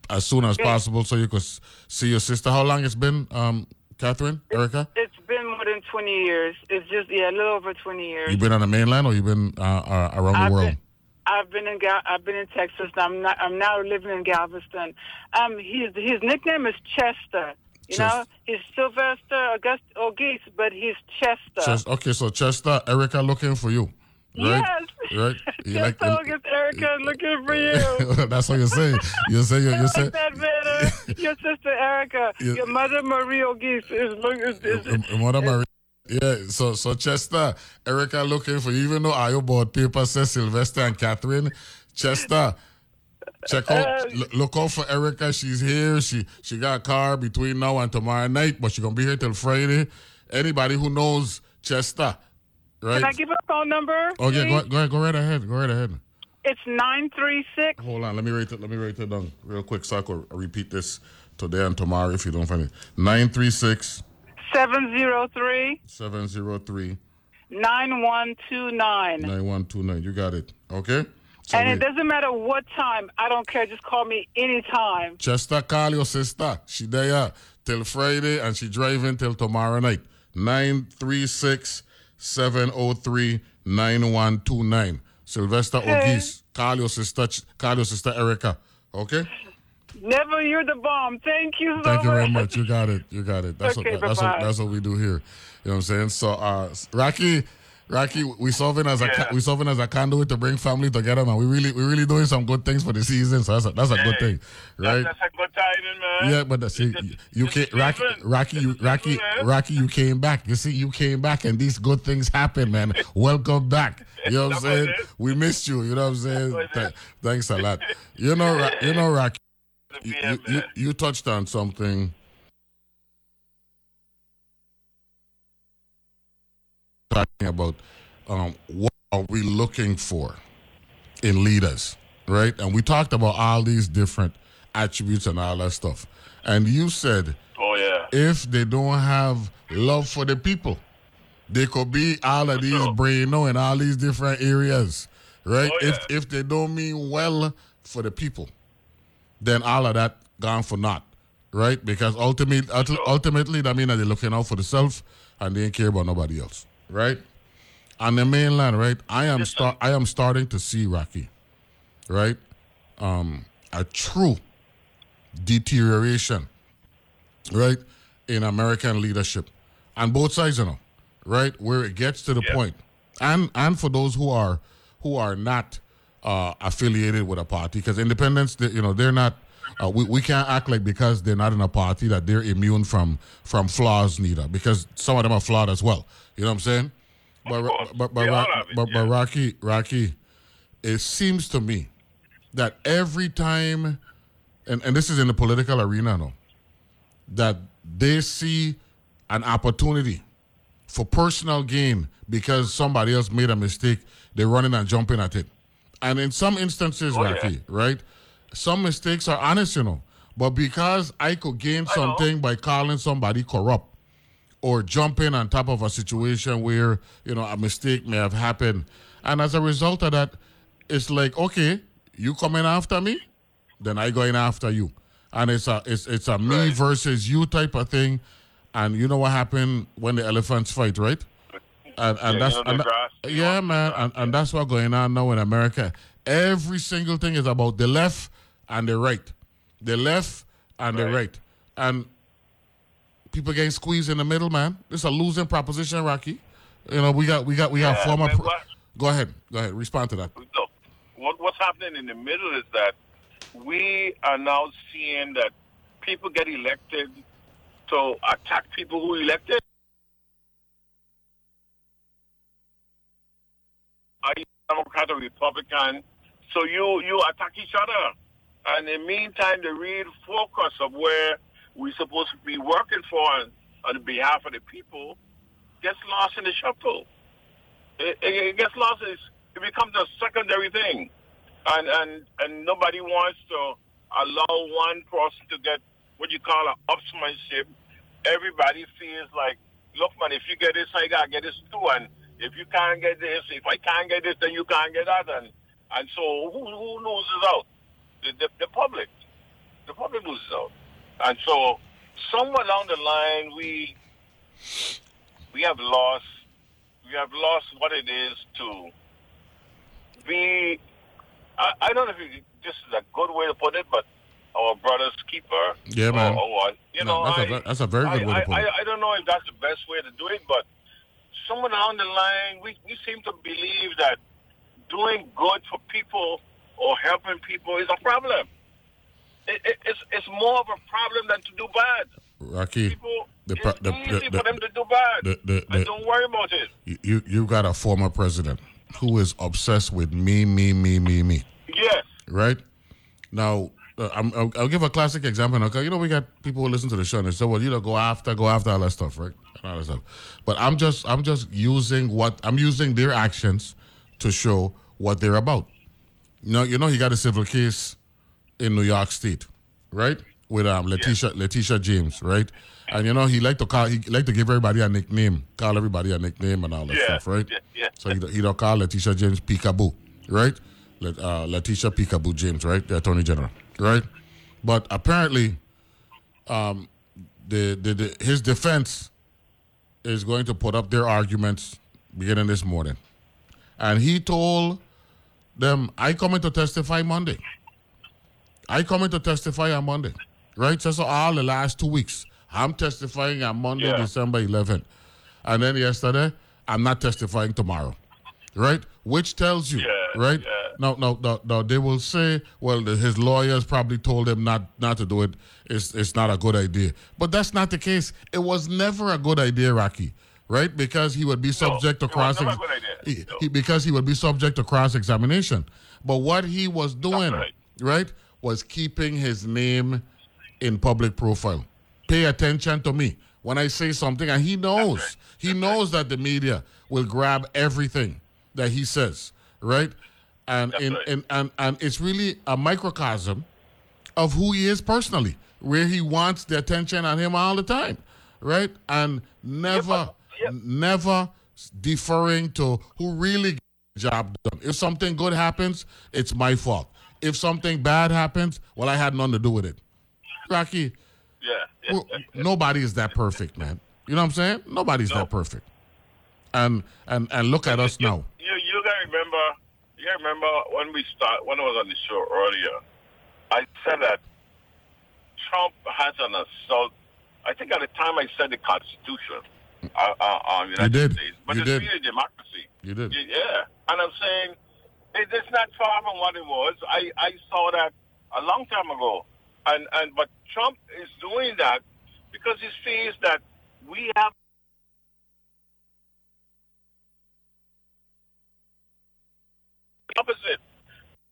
[SPEAKER 1] as soon as possible so you could see your sister. How long it's been, um, Catherine, Erica?
[SPEAKER 10] It's been more than twenty years. It's just yeah, a little over twenty years.
[SPEAKER 1] You've been on the mainland or you've been uh, uh, around the
[SPEAKER 10] I've
[SPEAKER 1] world?
[SPEAKER 10] been, I've been in Gal- I've been in Texas. I'm not. I'm now living in Galveston. Um, his his nickname is Chester. You
[SPEAKER 1] Chester.
[SPEAKER 10] know, he's Sylvester August Ogis, but he's Chester.
[SPEAKER 1] Ches- okay, so Chester, Erica looking for you. Right?
[SPEAKER 10] Yes.
[SPEAKER 1] Right? You like-
[SPEAKER 10] Chester August Erica looking for you.
[SPEAKER 1] That's what you say. You say you, you say
[SPEAKER 10] like that better. Your sister Erica, your mother Marie Ogis is looking. Is,
[SPEAKER 1] what am Yeah, so so Chester, Erica looking for you, even though I board paper says Sylvester and Catherine. Chester, check out,
[SPEAKER 10] Uh,
[SPEAKER 1] l- look out for Erica. She's here. She she got a car between now and tomorrow night, but she's gonna be here till Friday. Anybody who knows Chester, right?
[SPEAKER 10] Can I give a phone number?
[SPEAKER 1] oh yeah, go, go ahead, go right ahead, go right ahead.
[SPEAKER 10] It's nine three six.
[SPEAKER 1] Hold on, let me write it. Let me write it down real quick so I could repeat this today and tomorrow if you don't find it. Nine three six
[SPEAKER 10] 703
[SPEAKER 1] seven zero three
[SPEAKER 10] 9129.
[SPEAKER 1] nine one two nine. You got it. Okay. So
[SPEAKER 10] And
[SPEAKER 1] we-
[SPEAKER 10] it doesn't matter what time. I don't care. Just call me anytime.
[SPEAKER 1] Chester call your sister. She there till Friday and she driving till tomorrow night. 936 703 9129. Sylvester
[SPEAKER 10] Hey.
[SPEAKER 1] Ogis. Call your sister call your sister Erica. Okay?
[SPEAKER 10] Never, you're the bomb. Thank you so
[SPEAKER 1] Thank you very
[SPEAKER 10] much.
[SPEAKER 1] much. You got it. You got it. That's
[SPEAKER 10] Okay,
[SPEAKER 1] what that's what that's what we do here. You know what I'm saying? So uh Rocky Rocky, we serving as a
[SPEAKER 2] Yeah.
[SPEAKER 1] we serving as a conduit to bring family together, man. We really we really doing some good things for the season, so that's a, that's a good thing, right?
[SPEAKER 2] That's a good timing, man.
[SPEAKER 1] Yeah, but that's, you, you came, Rocky. Rocky, you, Rocky. Rocky, you came back. You see, you came back, and these good things happen, man. Welcome back. You know what I'm saying? We missed you. You know what I'm saying? Th- thanks a lot. You know, you know, Rocky, you, you, you touched on something. Talking about um, what are we looking for in leaders, right? And we talked about all these different attributes and all that stuff. And you said,
[SPEAKER 2] Oh yeah.
[SPEAKER 1] if they don't have love for the people, they could be all of these braino in all these different areas, right?
[SPEAKER 2] Oh,
[SPEAKER 1] If
[SPEAKER 2] yeah.
[SPEAKER 1] if they don't mean well for the people, then all of that gone for naught, right? Because ultimately, ultimately, that means that they're looking out for themselves and they ain't care about nobody else, right? On the mainland, right? I am start. I am starting to see Rocky, right? Um, a true deterioration, right, in American leadership, on both sides, you know, right, where it gets to the point, and and for those who are who are not uh, affiliated with a party, because independents, they, you know, they're not. Uh, we, we can't act like because they're not in a party that they're immune from from flaws neither because some of them are flawed as well. You know what i'm saying? But but but,
[SPEAKER 2] it,
[SPEAKER 1] but, but rocky rocky it seems to me that every time and, and this is in the political arena no that they see an opportunity for personal gain because somebody else made a mistake they're running and jumping at it. And in some instances
[SPEAKER 2] Oh, yeah.
[SPEAKER 1] rocky right some mistakes are honest you know. But because i could gain something by calling somebody corrupt or jumping on top of a situation where you know a mistake may have happened. And as a result of that it's like okay you coming after me then i going after you. And it's a it's it's a me versus you type of thing. And you know what happened when the elephants fight right? And, and
[SPEAKER 2] Yeah,
[SPEAKER 1] that's
[SPEAKER 2] know,
[SPEAKER 1] and, yeah man and, and that's what's going on now in america. Every single thing is about the left and the right the left and the right and people getting squeezed in the middle, man. It's a losing proposition, Rocky. You know, we got we got we got
[SPEAKER 2] Yeah,
[SPEAKER 1] former.
[SPEAKER 2] man,
[SPEAKER 1] Pro-
[SPEAKER 2] what-
[SPEAKER 1] go ahead, go ahead. Respond to that.
[SPEAKER 2] Look, what, what's happening in the middle is that we are now seeing that people get elected to attack people who elected. Are you Democrat or Republican? So you you attack each other, and in the meantime, the real focus of where we're supposed to be working for on, on behalf of the people gets lost in the shuffle. It, it, it gets lost. It's, it becomes a secondary thing, and and and nobody wants to allow one person to get what you call an upsmanship. Everybody feels like, look, man, if you get this, I gotta get this too, and if you can't get this, if I can't get this, then you can't get that, and and so who who loses out? The, the, the public. The public loses out, and so somewhere along the line, we we have lost we have lost what it is to be. I, I don't know if you, this is a good way to put it, but our brother's keeper.
[SPEAKER 1] Yeah, man.
[SPEAKER 2] Or, or what? You
[SPEAKER 1] No,
[SPEAKER 2] know,
[SPEAKER 1] that's a
[SPEAKER 2] I,
[SPEAKER 1] ve- that's a very good
[SPEAKER 2] I,
[SPEAKER 1] way to put
[SPEAKER 2] I,
[SPEAKER 1] it.
[SPEAKER 2] I, I don't know if that's the best way to do it, but somewhere along the line, we, we seem to believe that doing good for people or helping people is a problem. It, it, it's, it's more of a problem than to do bad.
[SPEAKER 1] Rocky, the, pro-
[SPEAKER 2] It's
[SPEAKER 1] the,
[SPEAKER 2] easy
[SPEAKER 1] the,
[SPEAKER 2] for them to do bad.
[SPEAKER 1] the, the, the,
[SPEAKER 2] don't worry about it.
[SPEAKER 1] you you got a former president who is obsessed with me, me, me, me, me.
[SPEAKER 2] Yes.
[SPEAKER 1] Right now, uh, I'm, I'll, I'll give a classic example. Okay, you know we got people who listen to the show and they say, "Well, you know, go after, go after all that stuff, right?" And all that stuff. But I'm just I'm just using what I'm using their actions to show what they're about. You know, you know, he got a civil case in New York State, right? With um Letitia Letitia James, right? And you know, he like to call he like to give everybody a nickname, call everybody a nickname and all that
[SPEAKER 2] Yeah,
[SPEAKER 1] stuff, right?
[SPEAKER 2] yeah, yeah.
[SPEAKER 1] So he he don't call Letitia James Peekaboo, right? Let, uh, Letitia Peekaboo James, right? The Attorney General, right? But apparently, um, the, the, the his defense is going to put up their arguments beginning this morning, and he told them, "I coming to testify Monday. I coming to testify on Monday, right? So, so all the last two weeks, I'm testifying on Monday,
[SPEAKER 2] Yeah.
[SPEAKER 1] December 11th, and then yesterday, I'm not testifying tomorrow, right? Which tells you, right? No, no, no, no. They will say, well, the, his lawyers probably told him not not to do it. It's it's not a good idea, but that's not the case. It was never a good idea, Rocky, right? Because he would be subject to
[SPEAKER 2] it was
[SPEAKER 1] cross
[SPEAKER 2] a good idea.
[SPEAKER 1] he, he- because he would be subject to cross examination. But what he was doing, right. was keeping his name in public profile. Pay attention to me when I say something, and he knows, he knows that the media will grab everything that he says, right? and in, in and and it's really a microcosm of who he is personally, where he wants the attention on him all the time, right? And never, never deferring to who really gets the job done. If something good happens, it's my fault. If something bad happens, well, I had nothing to do with it. Rocky,
[SPEAKER 2] Yeah.
[SPEAKER 1] well, nobody is that perfect, man. You know what I'm saying? Nobody's that perfect. And and and look at us now.
[SPEAKER 2] You you gotta remember you gotta remember when we start when I was on the show earlier, I said that Trump has an assault. I think at the time I said the Constitution. Uh, uh, United
[SPEAKER 1] did.
[SPEAKER 2] States, but
[SPEAKER 1] You
[SPEAKER 2] it's
[SPEAKER 1] did.
[SPEAKER 2] really democracy.
[SPEAKER 1] You did.
[SPEAKER 2] Yeah, and I'm saying it, it's not far from what it was. I, I saw that a long time ago, and and but Trump is doing that because he sees that we have opposite.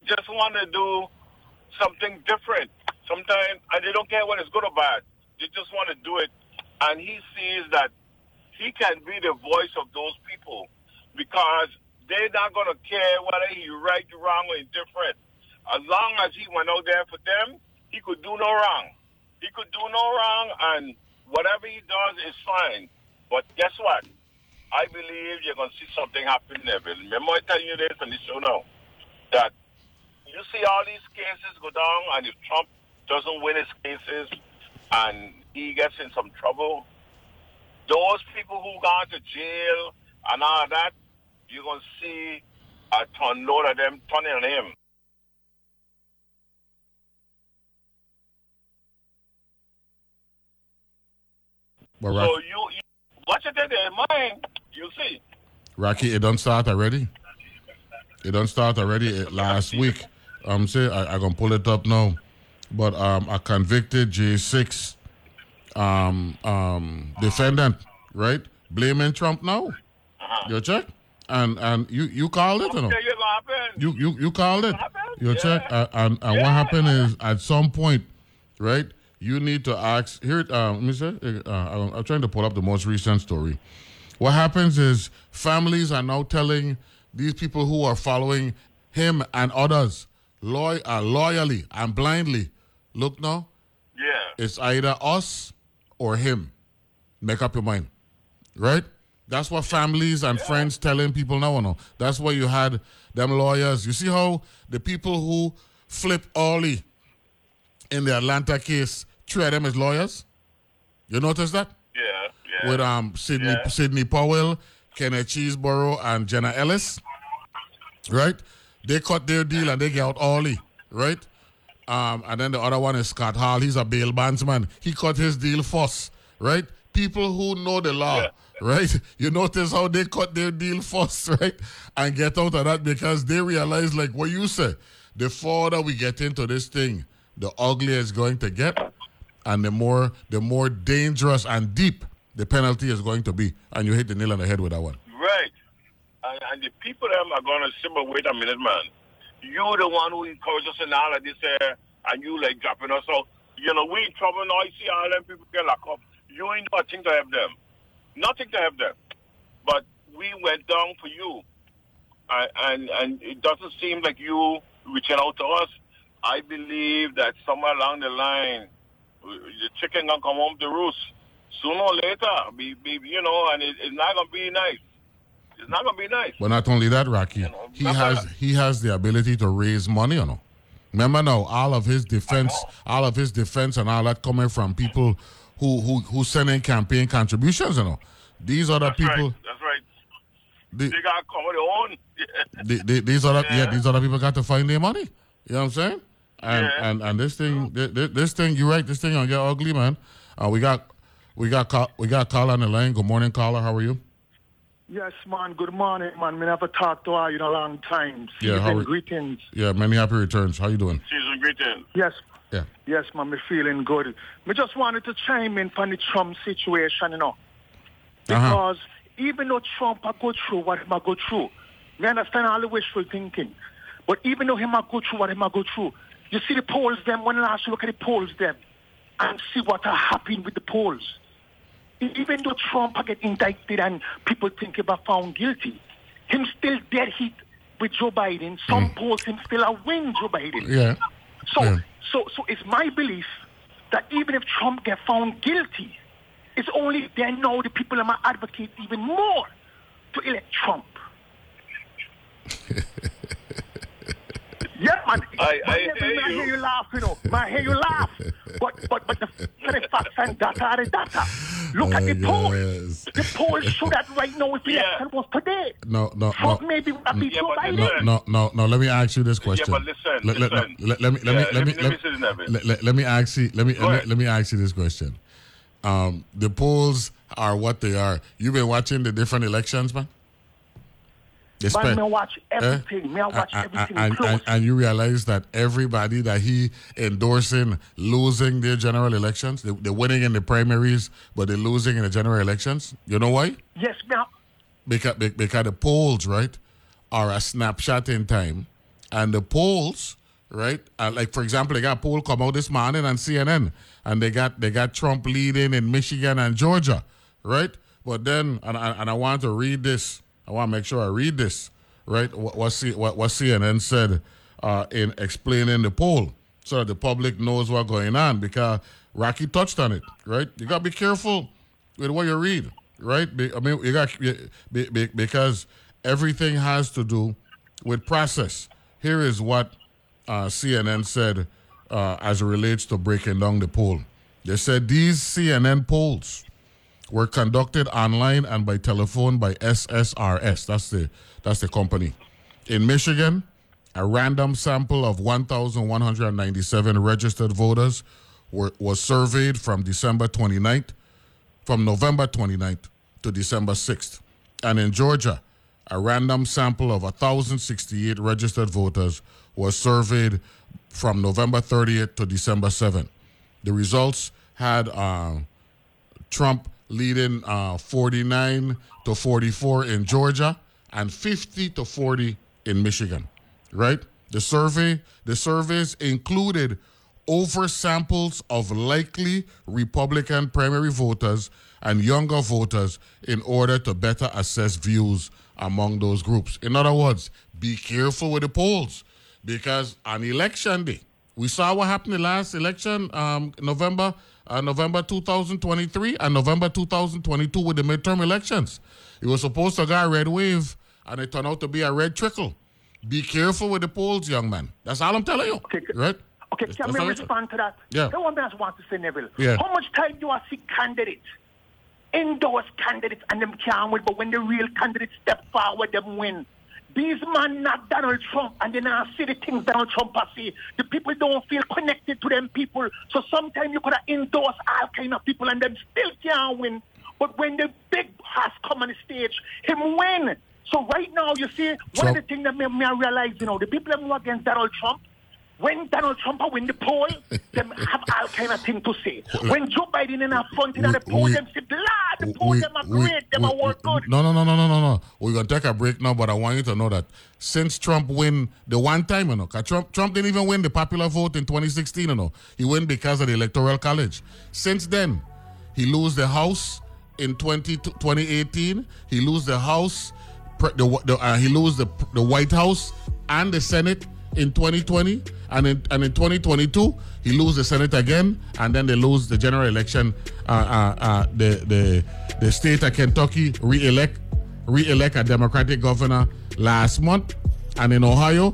[SPEAKER 2] Just want to do something different. Sometimes, and they don't care whether it's good or bad. They just want to do it, and he sees that he can be the voice of those people because they're not going to care whether he right, wrong, or indifferent. As long as he went out there for them, he could do no wrong. He could do no wrong, and whatever he does is fine. But guess what? I believe you're going to see something happen there. Remember I telling you this on the show now? That you see all these cases go down, and if Trump doesn't win his cases and he gets in some trouble, those people who gone to jail and all that, you're going to see a ton load of them turning on him. So
[SPEAKER 1] Rocky,
[SPEAKER 2] you, you watch it in their mind, you'll see.
[SPEAKER 1] Rocky, it don't start already. It don't start already eh, last week. I'm saying I, I gonna pull it up now. But um, a convicted J6 um, um, defendant, right, blaming Trump now. You check, and and you you called it, you know.
[SPEAKER 2] Yeah, you.
[SPEAKER 1] You you called it. You check, uh, and and what happened is at some point, right? You need to ask here. Uh, let me say, uh, I'm, I'm trying to pull up the most recent story. What happens is families are now telling these people who are following him and others loy- uh, loyally and blindly. Look now,
[SPEAKER 2] Yeah.
[SPEAKER 1] it's either us or him. Make up your mind, right? That's what families and friends telling people now. No, that's why you had them lawyers. You see how the people who flip Ollie in the Atlanta case treat them as lawyers. You notice that
[SPEAKER 2] Yeah. Yeah.
[SPEAKER 1] with um Sidney
[SPEAKER 2] Yeah.
[SPEAKER 1] Sidney Powell, Kenneth Chesebro, and Jenna Ellis, right? They cut their deal and they get out Ollie, right? Um, and then the other one is Scott Hall. He's a bail bondsman. He cut his deal first, right? People who know the law, right? You notice how they cut their deal first, right? And get out of that because they realize, like what you say, the further we get into this thing, the uglier it's going to get, and the more the more dangerous and deep the penalty is going to be. And you hit the nail on the head with that one.
[SPEAKER 2] Right. And, and the people them are going to say, but wait a minute, man. You the one who encourages us in all of this here, and you like dropping us out. You know, we in trouble now. You see all them people get locked up. You ain't nothing to help them. Nothing to help them. But we went down for you. And, and, and it doesn't seem like you reaching out to us. I believe that somewhere along the line, uh, the chicken gonna come home to roost sooner or later. Be, be, you know, and it, it's not gonna be nice. It's not gonna be nice.
[SPEAKER 1] But not only that, Rocky, he has he has the ability to raise money, you know. Remember now, all of his defense, all of his defense, and all that coming from people who who who send in campaign contributions, you know. These other
[SPEAKER 2] That's
[SPEAKER 1] people,
[SPEAKER 2] right. That's right.
[SPEAKER 1] the-
[SPEAKER 2] they gotta come with their own.
[SPEAKER 1] the, the, these other yeah. these other people got to find their money. You know what I'm saying? And
[SPEAKER 2] Yeah.
[SPEAKER 1] and and this thing, thi- thi- this thing, you're right. This thing gonna get ugly, man. Uh, we got we got we got caller on the line. Good morning, caller. How are you?
[SPEAKER 11] Yes, man. Good morning, man. We never talked to her in a long time.
[SPEAKER 1] Yeah, how
[SPEAKER 11] Season
[SPEAKER 1] are-
[SPEAKER 11] greetings.
[SPEAKER 1] Yeah, many happy returns. How you doing?
[SPEAKER 2] Season greetings.
[SPEAKER 11] Yes.
[SPEAKER 1] Yeah.
[SPEAKER 11] Yes, man. Me feeling good. Me just wanted to chime in on the Trump situation, you know,
[SPEAKER 1] Uh-huh.
[SPEAKER 11] because even though Trump I go through what him a go through, me understand all the wishful thinking, but even though him a go through what him a go through, you see the polls them. When last you look at the polls them, and see what are happening with the polls. Even though Trump a get indicted and people think he was found guilty, him still dead heat with Joe Biden. Some mm. polls him still a win Joe Biden.
[SPEAKER 1] Yeah.
[SPEAKER 11] So,
[SPEAKER 1] Yeah.
[SPEAKER 11] so, so it's my belief that even if Trump get found guilty, it's only then now the people are going to advocate even more to elect Trump. yeah, man.
[SPEAKER 2] I-
[SPEAKER 11] But
[SPEAKER 2] I
[SPEAKER 11] yeah,
[SPEAKER 2] hear
[SPEAKER 11] man, I
[SPEAKER 2] you.
[SPEAKER 11] hear you laugh, you know. Man, I hear you laugh. But, but, but the, the facts and data are the data. Look at the polls. The polls show that right now if the election was today.
[SPEAKER 1] No, no,
[SPEAKER 11] Trump
[SPEAKER 1] no.
[SPEAKER 11] maybe would beat Joe Biden.
[SPEAKER 1] No, no, no, no. Let me ask you this question.
[SPEAKER 2] but listen,
[SPEAKER 1] let, let-
[SPEAKER 2] listen.
[SPEAKER 1] let- let me, let me,
[SPEAKER 2] Yeah,
[SPEAKER 1] let me,
[SPEAKER 2] let me-
[SPEAKER 1] let
[SPEAKER 2] let me say
[SPEAKER 1] let, let- let me ask you, let me, let me, let me ask you this question. Um, the polls are what they are. You've been watching the different elections, man.
[SPEAKER 11] Man,
[SPEAKER 1] spent-
[SPEAKER 11] me watch
[SPEAKER 1] eh?
[SPEAKER 11] everything. Watch
[SPEAKER 1] and,
[SPEAKER 11] everything
[SPEAKER 1] and, and, and you realize that everybody that he endorsing losing their general elections, they, they're winning in the primaries, but they're losing in the general elections. You know why?
[SPEAKER 11] yes, I-
[SPEAKER 1] because because the polls right are a snapshot in time, and the polls right, like for example, they got a poll come out this morning on CNN, and they got they got Trump leading in Michigan and Georgia, right? But then, and, and I want to read this. I want to make sure I read this, right? What what, C, what, what CNN said uh, in explaining the poll, so the public knows what's going on. Because Rocky touched on it, right? You got to be careful with what you read, right? I mean, you got be- be- because everything has to do with process. Here is what uh, CNN said uh, as it relates to breaking down the poll. They said these CNN polls were conducted online and by telephone by SSRS. That's the that's the company. In Michigan, a random sample of 1,197 registered voters were, was surveyed from December 29th from November 29th to December 6th. And in Georgia, a random sample of 1,068 registered voters was surveyed from November 30th to December 7th. The results had uh, Trump leading uh, 49 to 44 in Georgia and 50 to 40 in Michigan. Right? The survey, the surveys included over samples of likely Republican primary voters and younger voters in order to better assess views among those groups. In other words, be careful with the polls because on election day, we saw what happened the last election, um, November, uh, November 2023 and November 2022 with the midterm elections. It was supposed to go a red wave, and it turned out to be a red trickle. Be careful with the polls, young man. That's all I'm telling you. right?
[SPEAKER 11] Okay, can
[SPEAKER 1] that's
[SPEAKER 11] we respond to that?
[SPEAKER 1] Yeah.
[SPEAKER 11] The one thing I want to say, Neville.
[SPEAKER 1] Yeah.
[SPEAKER 11] How much time do I see candidates endorse candidates and them can't win, but when the real candidates step forward, them win. These man not Donald Trump, and then I see the things Donald Trump has say. The people don't feel connected to them people. So sometimes you could have endorse all kind of people and them still can't win. But when the big has come on the stage, him win. So right now, you see, one
[SPEAKER 1] Trump-
[SPEAKER 11] of the things that me, me I realize, you know, the people that move against Donald Trump, when Donald Trump win the poll, them have all kind of thing to say. When Joe Biden in a front in the poll,
[SPEAKER 1] we-
[SPEAKER 11] them say, blah, the poll,
[SPEAKER 1] we-
[SPEAKER 11] them are
[SPEAKER 1] we-
[SPEAKER 11] great, them are work good.
[SPEAKER 1] No, no, no, no, no, no, no. We're gonna take a break now, but I want you to know that since Trump win the one time, you know, Trump Trump didn't even win the popular vote in 2016, you know. He win because of the electoral college. Since then, he lose the House in 20, 2018. He lose the House, the, the uh, he lose the the White House and the Senate in 2020, and in and in 2022 he lose the Senate again, and then they lose the general election. Uh, uh, uh, the the the state of Kentucky re-elect re-elect a Democratic governor last month, and in Ohio.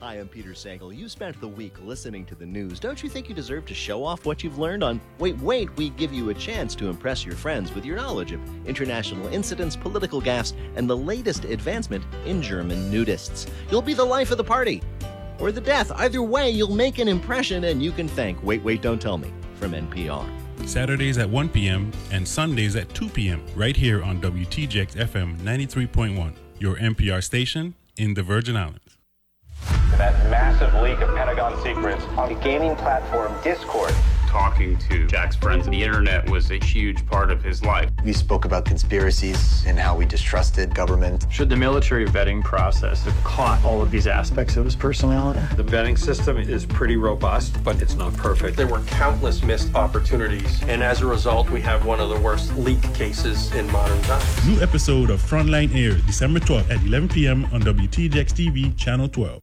[SPEAKER 12] Hi, I'm Peter Sagal. You spent the week listening to the news. Don't you think you deserve to show off what you've learned on Wait, Wait? We give you a chance to impress your friends with your knowledge of international incidents, political gaffes, and the latest advancement in German nudists. You'll be the life of the party or the death. Either way, you'll make an impression and you can thank Wait, Wait, Don't Tell Me from NPR.
[SPEAKER 7] Saturdays at 1 p.m. and Sundays at 2 p.m. right here on WTJX FM 93.1, your NPR station in the Virgin Islands.
[SPEAKER 13] that massive leak of Pentagon secrets on the gaming platform Discord. Talking to Jack's friends. The internet was a huge part of his life.
[SPEAKER 14] We spoke about conspiracies and how we distrusted government.
[SPEAKER 15] Should the military vetting process have caught all of these aspects of his personality?
[SPEAKER 16] The vetting system is pretty robust, but it's not perfect. There were countless missed opportunities, and as a result, we have one of the worst leak cases in modern times.
[SPEAKER 4] New episode of Frontline airs December 12th at 11 p.m. on WTJX TV, Channel 12.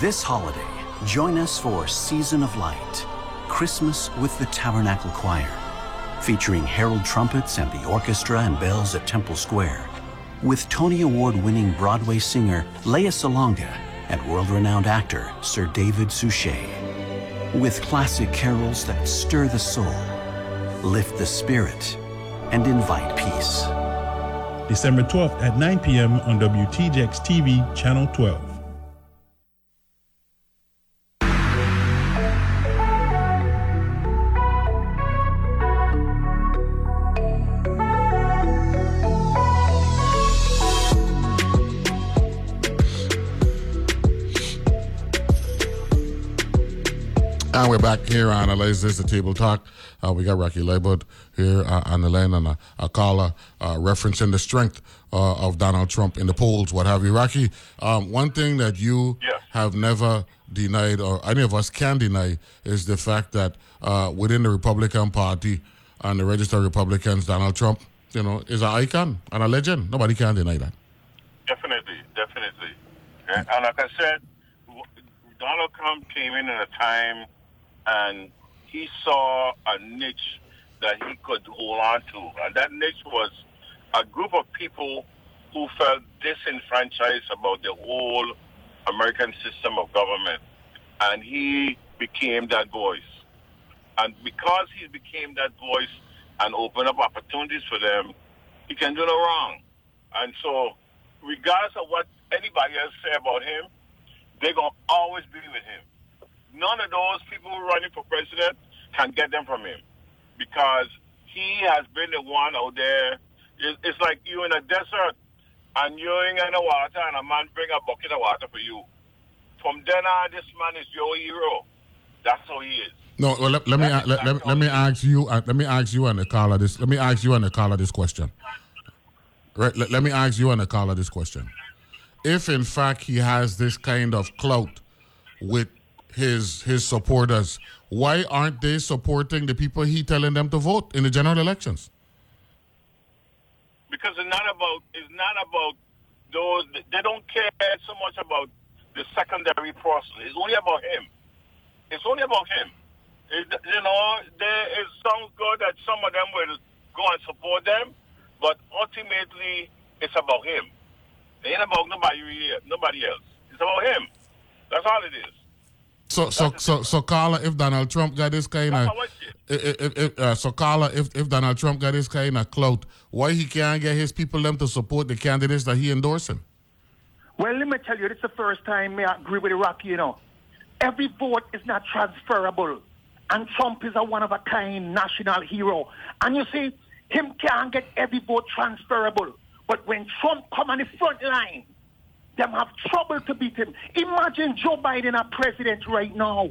[SPEAKER 17] This holiday, join us for Season of Light, Christmas with the Tabernacle Choir, featuring herald trumpets and the orchestra and bells at Temple Square, with Tony Award winning Broadway singer Lea Salonga and world renowned actor Sir David Suchet, with classic carols that stir the soul, lift the spirit, and invite peace.
[SPEAKER 4] December 12th at 9 p.m. on WTJX TV, Channel 12.
[SPEAKER 1] Here on Analyze This, the Table Talk. Uh, we got Rocky Liburd here uh, on the line and a, a caller uh, referencing the strength uh, of Donald Trump in the polls, what have you. Rocky, um, one thing that you
[SPEAKER 2] Yes.
[SPEAKER 1] have never denied, or any of us can deny, is the fact that uh, within the Republican Party and the registered Republicans, Donald Trump, you know, is an icon and a legend. Nobody can deny that.
[SPEAKER 2] Definitely, definitely. And and like I said, Donald Trump came in at a time and he saw a niche that he could hold on to. And that niche was a group of people who felt disenfranchised about the whole American system of government. And he became that voice. And because he became that voice and opened up opportunities for them, he can do no wrong. And so, regardless of what anybody else say about him, they're going to always be with him. None of those people running for president can get them from him because he has been the one out there. It's, like you in a desert and you're in the water and a man bring a bucket of water for you. From then on, this man is your hero. That's how he is.
[SPEAKER 1] No, well, let, let me let, let, let me ask you uh, let me ask you and the caller this let me ask you and the caller this question. Right, let, let me ask you and the caller this question. If in fact he has this kind of clout with his his supporters, why aren't they supporting the people he telling them to vote in the general elections?
[SPEAKER 2] because it's not about it's not about those they don't care so much about the secondary process. It's only about him. It's only about him. It, you know, there it sounds good that some of them will go and support them, but ultimately it's about him. It ain't about nobody nobody else. It's about him. That's all it is.
[SPEAKER 1] So so so so Carla, if Donald Trump got this kind of if, if, uh, so Carla, if, if Donald Trump got this kind of clout, why he can't get his people them to support the candidates that he endorsing?
[SPEAKER 11] Well, let me tell you, this is the first time I agree with Iraq, you know. Every vote is not transferable. And Trump is a one of a kind national hero. And you see, him can't get every vote transferable. But when Trump come on the front line, them have trouble to beat him. Imagine Joe Biden a president right now.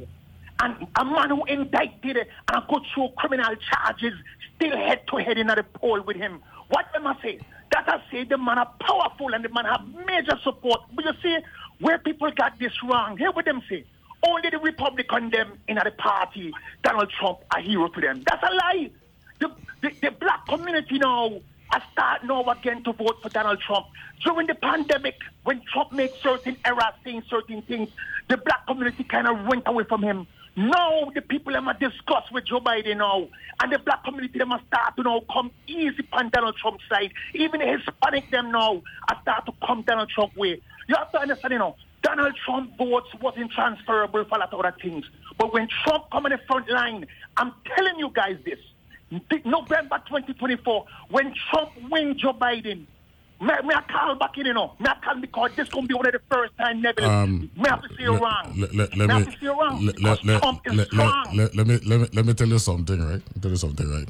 [SPEAKER 11] And a man who indicted and go through criminal charges still head to head in the poll with him. What am I say? That I say the man are powerful and the man have major support. But you see, where people got this wrong, hear what them say. Only the Republican them in the party, Donald Trump a hero to them. That's a lie. The, the, the black community now I start now again to vote for Donald Trump. During the pandemic, when Trump made certain errors, saying certain things, the black community kind of went away from him. Now the people them are discuss with Joe Biden now, and the black community them are start to now come easy on Donald Trump's side. Even the Hispanic them now are start to come Donald Trump way. You have to understand, you know, Donald Trump votes wasn't transferable for a lot of other things. But when Trump come in the front line, I'm telling you guys this. November 2024, when Trump wins Joe Biden, me, me I call back in, you know. Me I call because this going to be one of the first time Neville.
[SPEAKER 1] Um,
[SPEAKER 11] me have to say you wrong.
[SPEAKER 1] Let, let,
[SPEAKER 11] me have to say you wrong.
[SPEAKER 1] let, let, let,
[SPEAKER 11] Trump is
[SPEAKER 1] let,
[SPEAKER 11] strong.
[SPEAKER 1] let, let, let me let me let me tell you something, right? Tell you something, right?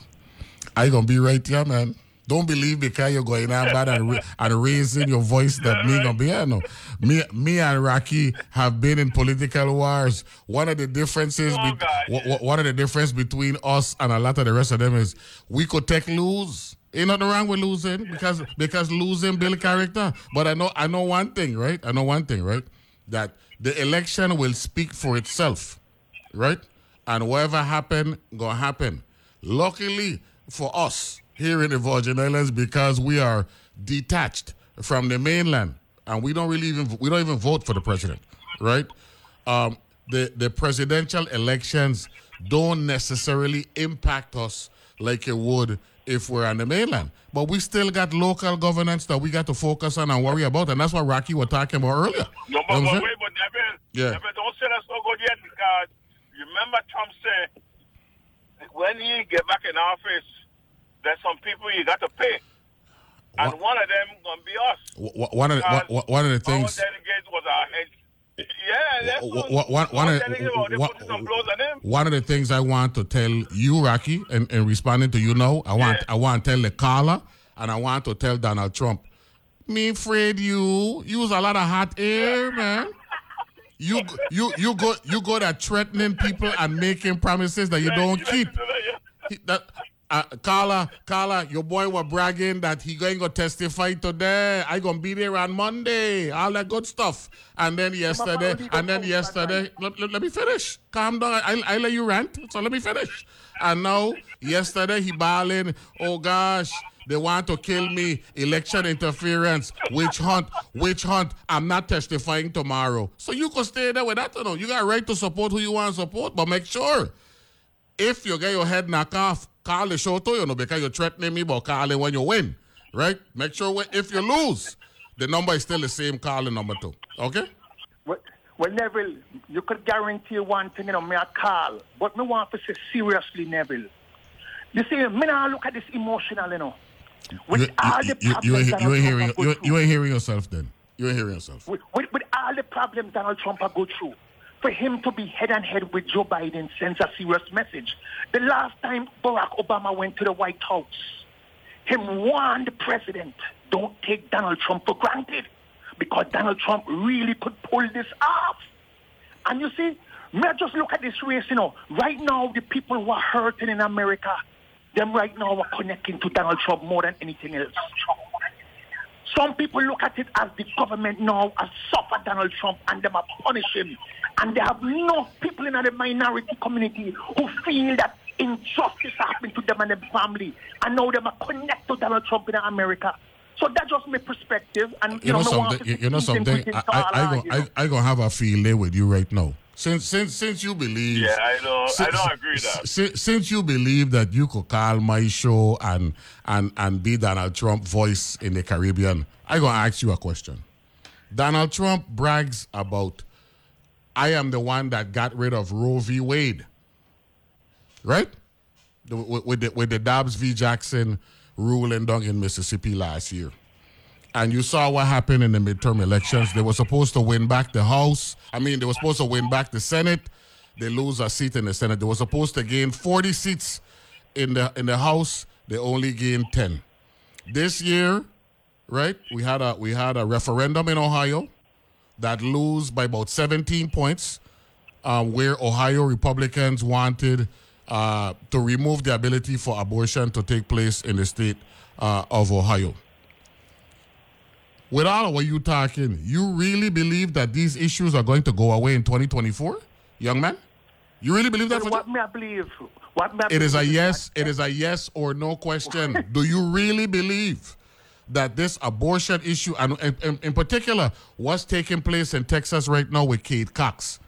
[SPEAKER 1] I gonna be right here, man. Don't believe because you're going out bad and, ra- and raising your voice that me gonna be here. No, me, me and Rocky have been in political wars. One of the differences, oh, be- wh- wh- one of the difference between us and a lot of the rest of them is we could take lose. Ain't nothing wrong with losing because because losing build character. But I know I know one thing, right? I know one thing, right? That the election will speak for itself, right? And whatever happen, gonna happen. Luckily for us here in the Virgin Islands, because we are detached from the mainland, and we don't really even we don't even vote for the president, right? Um, the the presidential elections don't necessarily impact us like it would if we're on the mainland. But we still got local governance that we got to focus on and worry about, and that's what Rocky was talking about earlier.
[SPEAKER 2] No,
[SPEAKER 1] You know
[SPEAKER 2] but,
[SPEAKER 1] what I'm
[SPEAKER 2] but
[SPEAKER 1] saying?
[SPEAKER 2] wait, but Neville,
[SPEAKER 1] Yeah.
[SPEAKER 2] Don't say that's not good yet because remember Trump said when he get back in office, there's some people you got to pay. And one of them gonna be us.
[SPEAKER 1] One of the, wh- one of the
[SPEAKER 2] Our
[SPEAKER 1] things.
[SPEAKER 2] delegate was our head. Yeah, what,
[SPEAKER 1] one- one of-
[SPEAKER 2] delegate, well, they
[SPEAKER 1] wh-
[SPEAKER 2] put some blows on him.
[SPEAKER 1] One of the things I want to tell you, Rocky, and, and responding to you now, I want I want to tell the caller and I want to tell Donald Trump, me afraid you use a lot of hot air, man. You you you go you go at threatening people and making promises that you don't keep. That uh, Carla, Carla, your boy was bragging that he going to testify today. I gonna be there on Monday. All that good stuff. And then yesterday, and then yesterday, let, let, let me finish. Calm down. I, I let you rant. So let me finish. And now, yesterday he bawling. Oh gosh. They want to kill me. Election interference. Witch hunt. Witch hunt. I'm not testifying tomorrow. So you can stay there with that. You know, you got a right to support who you want to support, but make sure if you get your head knocked off, call the show to you know because you're threatening me about calling when you win, right? Make sure when, if you lose, the number is still the same calling number two. Okay?
[SPEAKER 11] Well, well, Neville, you could guarantee one thing, you know, me a call. But me want to say seriously, Neville. You see, me now look at this emotional, you know. With
[SPEAKER 1] You,
[SPEAKER 11] all
[SPEAKER 1] you,
[SPEAKER 11] the
[SPEAKER 1] you, you,
[SPEAKER 11] problems
[SPEAKER 1] ain't, you, ain't
[SPEAKER 11] Donald
[SPEAKER 1] hearing, you, you ain't hearing yourself then. You ain't hearing yourself.
[SPEAKER 11] with, with, with all the problems Donald Trump are go through, for him to be head and head with Joe Biden sends a serious message. The last time Barack Obama went to the White House, him warned the president, don't take Donald Trump for granted because Donald Trump really could pull this off. And you see, may just look at this race, you know, right now the people who are hurting in America, them right now are connecting to Donald Trump more than anything else. Some people look at it as the government now has suffered Donald Trump and them are punish him. And they have no people in the minority community who feel that injustice happened to them and their family. And now them are connected to Donald Trump in America. So that's just my perspective. And
[SPEAKER 1] You know
[SPEAKER 11] me want
[SPEAKER 1] something. You, you know something. I, I, I,
[SPEAKER 11] you
[SPEAKER 1] go. I, I gonna have a field day with you right now. Since since since you believe.
[SPEAKER 2] Yeah, I know. I don't agree that.
[SPEAKER 1] Since, since you believe that you could call my show and and and be Donald Trump voice in the Caribbean, I gonna ask you a question. Donald Trump brags about, I am the one that got rid of Roe v. Wade. Right? The- with, with the with the Dobbs v. Jackson ruling down in Mississippi last year. And you saw what happened in the midterm elections. They were supposed to win back the House. I mean, they were supposed to win back the Senate. They lose a seat in the Senate. They were supposed to gain 40 seats in the in the House. They only gained 10. This year, right? We had a we had a referendum in Ohio that lose by about 17 points, um, where Ohio Republicans wanted uh, to remove the ability for abortion to take place in the state uh, of Ohio. With all of what you're talking, you really believe that these issues are going to go away in 2024, young man? You really believe that?
[SPEAKER 11] What may I believe? What may I
[SPEAKER 1] It is a yes. It is a yes or no question. Do you really believe that this abortion issue, and in, in, in particular, what's taking place in Texas right now with Kate Cox,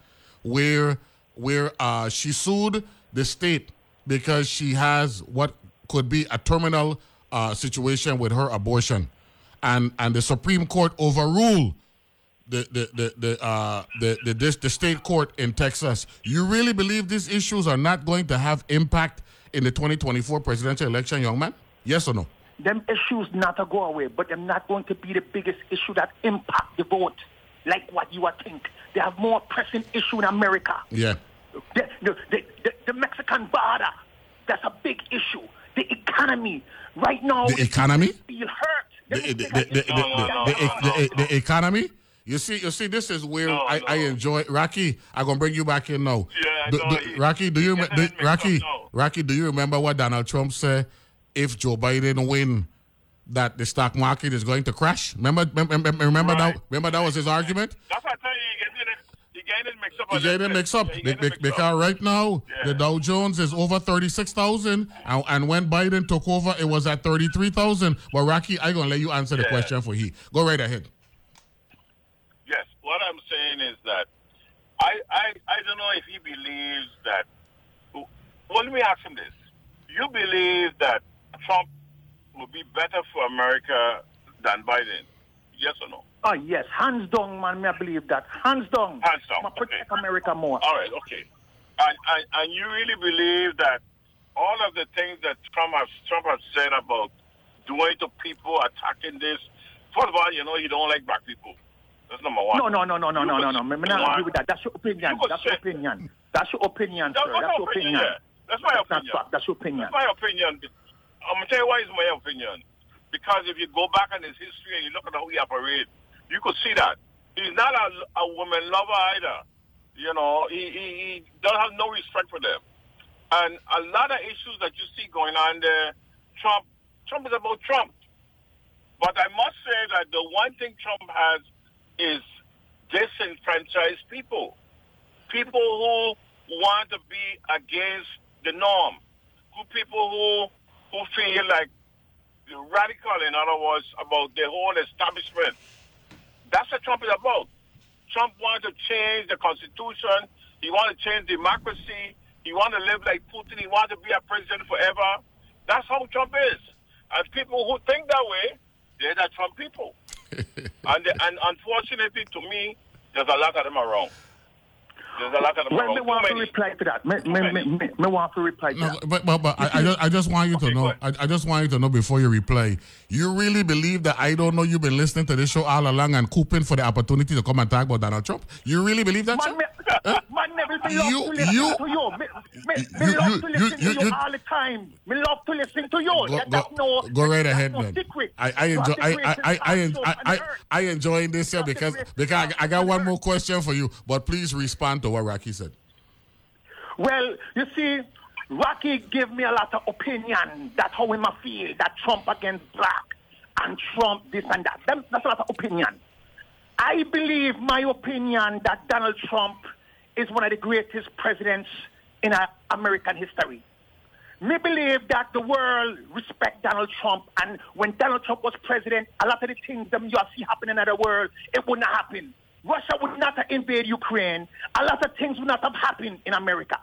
[SPEAKER 1] where where uh, she sued the state because she has what could be a terminal uh, situation with her abortion, and and the Supreme Court overruled the the the the uh the the, this, the state court in Texas. You really believe these issues are not going to have impact in the 2024 presidential election, young man? Yes or no?
[SPEAKER 11] Them issues not to go away, but they're not going to be the biggest issue that impact the vote, like what you are think. They have more pressing issue in America.
[SPEAKER 1] Yeah.
[SPEAKER 11] The, the, the, the, the Mexican border, that's a big issue. The economy, right now,
[SPEAKER 1] The economy?
[SPEAKER 11] feel hurt.
[SPEAKER 1] The, the, the, the, economy? You see, you see, this is where I, I enjoy. Rocky, I'm gonna bring you back in now.
[SPEAKER 2] Yeah,
[SPEAKER 1] Do-
[SPEAKER 2] no,
[SPEAKER 1] do- Rocky, do you do, Rocky. Rocky, do you remember what Donald Trump said? If Joe Biden win, that the stock market is going to crash. Remember, remember, remember that. Remember that was his argument.
[SPEAKER 2] That's what I tell you, he getting it, he getting it mixed up.
[SPEAKER 1] He
[SPEAKER 2] bit.
[SPEAKER 1] mixed up
[SPEAKER 2] Yeah, he
[SPEAKER 1] Be-
[SPEAKER 2] getting
[SPEAKER 1] be-
[SPEAKER 2] up.
[SPEAKER 1] because right now the Dow Jones is over thirty six thousand, and, and when Biden took over, it was at thirty three thousand. But Rocky, I'm gonna let you answer the
[SPEAKER 2] Yeah.
[SPEAKER 1] question for he. Go right ahead.
[SPEAKER 2] Yes, what I'm saying is that I, I, I don't know if he believes that. Well, let me ask him this: You believe that Trump would be better for America than Biden? Yes or no?
[SPEAKER 11] Oh, yes, hands down, man. I believe that. Hands down.
[SPEAKER 2] Hands down.
[SPEAKER 11] Me protect America more.
[SPEAKER 2] All right, okay. And, and and you really believe that all of the things that Trump has Trump has said about doing to people, attacking this. First of all, you know he don't like black people. That's number one.
[SPEAKER 11] No, no, no, no, no,
[SPEAKER 2] You
[SPEAKER 11] no, no, no. Me, me not agree with that. That's your opinion.
[SPEAKER 2] could
[SPEAKER 11] That's your opinion. That's your opinion,
[SPEAKER 2] That's
[SPEAKER 11] sir.
[SPEAKER 2] my
[SPEAKER 11] That's your
[SPEAKER 2] opinion,
[SPEAKER 11] opinion.
[SPEAKER 2] That's my
[SPEAKER 11] That's not
[SPEAKER 2] opinion.
[SPEAKER 11] fact. That's your opinion.
[SPEAKER 2] That's my opinion. I'm gonna tell you why it's my opinion. Because if you go back in his history and you look at how he operates, you could see that he's not a, a woman lover either. You know, he, he, he don't have no respect for them. And a lot of issues that you see going on there, Trump, Trump is about Trump. But I must say that the one thing Trump has is disenfranchised people. People who want to be against the norm. Who people who who feel like radical, in other words, about the whole establishment. That's what Trump is about. Trump wants to change the Constitution. He wants to change democracy. He wants to live like Putin. He wants to be a president forever. That's how Trump is. And people who think that way, they're the Trump people. and, and unfortunately, to me, there's a lot of them around. There's a lot of them
[SPEAKER 11] Well, me want to reply to that. Me, me, me, me, me want to reply to
[SPEAKER 1] No,
[SPEAKER 11] that.
[SPEAKER 1] but but, but I, I just I just want you to know I, I just want you to know before you reply. You really believe that I don't know you've been listening to this show all along and cooping for the opportunity to come and talk about Donald Trump? You really believe that?
[SPEAKER 11] Man, me, man, me love
[SPEAKER 1] You-
[SPEAKER 11] to listen
[SPEAKER 1] you-
[SPEAKER 11] to you. Me, me, me
[SPEAKER 1] you-
[SPEAKER 11] love
[SPEAKER 1] you-
[SPEAKER 11] to listen
[SPEAKER 1] you-
[SPEAKER 11] to you
[SPEAKER 1] you-
[SPEAKER 11] all the time. Me love to listen to you.
[SPEAKER 1] Go, go,
[SPEAKER 11] no,
[SPEAKER 1] go right ahead,
[SPEAKER 11] no
[SPEAKER 1] man.
[SPEAKER 11] secret.
[SPEAKER 1] I, I enjoy I I I I, I, I,
[SPEAKER 11] on earth.
[SPEAKER 1] I enjoying this here because because I, I got one more question for you, but please respond to what Rocky said.
[SPEAKER 11] Well, you see, Rocky gave me a lot of opinion. That's how him I feel. That Trump against black and Trump this and that. That's a lot of opinion. I believe my opinion that Donald Trump is one of the greatest presidents in American history. Me believe that the world respect Donald Trump, and when Donald Trump was president, a lot of the things them you see happening in the world, it would not happen. Russia would not have invaded Ukraine. A lot of things would not have happened in America.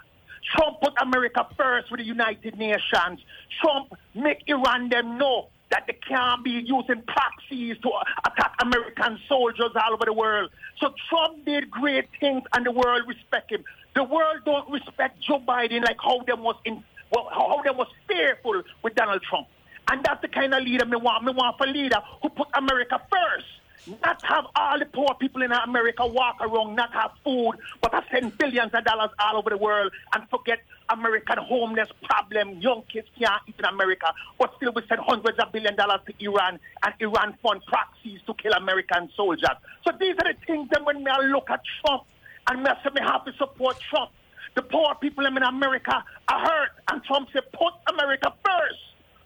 [SPEAKER 11] Trump put America first with the United Nations. Trump make Iran them know that they can't be using proxies to attack American soldiers all over the world. So Trump did great things and the world respect him. The world don't respect Joe Biden like how them was in well, how them was fearful with Donald Trump. And that's the kind of leader me want. Me want for leader who put America first. Not have all the poor people in America walk around, not have food, but I send billions of dollars all over the world and forget American homeless problem. Young kids can't eat in America, but still we send hundreds of billion dollars to Iran and Iran fund proxies to kill American soldiers. So these are the things that when I look at Trump and I say me have to support Trump. The poor people in America are hurt, and Trump said put America first.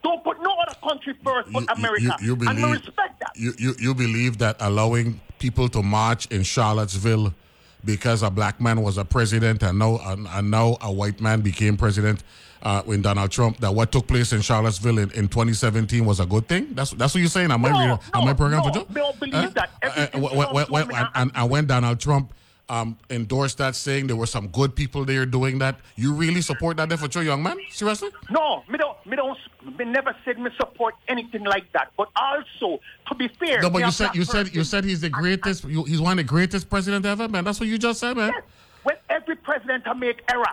[SPEAKER 11] Don't put no other country first but America.
[SPEAKER 1] You, you
[SPEAKER 11] and we
[SPEAKER 1] believe
[SPEAKER 11] respect that.
[SPEAKER 1] you, you you believe that allowing people to march in Charlottesville because a black man was a president and now and, and now a white man became president uh, when Donald Trump that what took place in Charlottesville in, in 2017 was a good thing. That's that's what you're saying. Am I
[SPEAKER 11] No,
[SPEAKER 1] reading? am I
[SPEAKER 11] no,
[SPEAKER 1] program
[SPEAKER 11] no,
[SPEAKER 1] for Joe?
[SPEAKER 11] don't believe that.
[SPEAKER 1] Uh,
[SPEAKER 11] Everything
[SPEAKER 1] when- when-
[SPEAKER 11] Trump
[SPEAKER 1] and, and when Donald Trump um, endorsed that, saying there were some good people there doing that. You really support that there for your young man? Seriously?
[SPEAKER 11] No, me don't, me don't, me never said me support anything like that. But also, to be fair,
[SPEAKER 1] No, but you said you said you said he's the greatest. you- He's one of the greatest president ever, man. That's what you just said, man. Yes.
[SPEAKER 11] Well, every president will make error.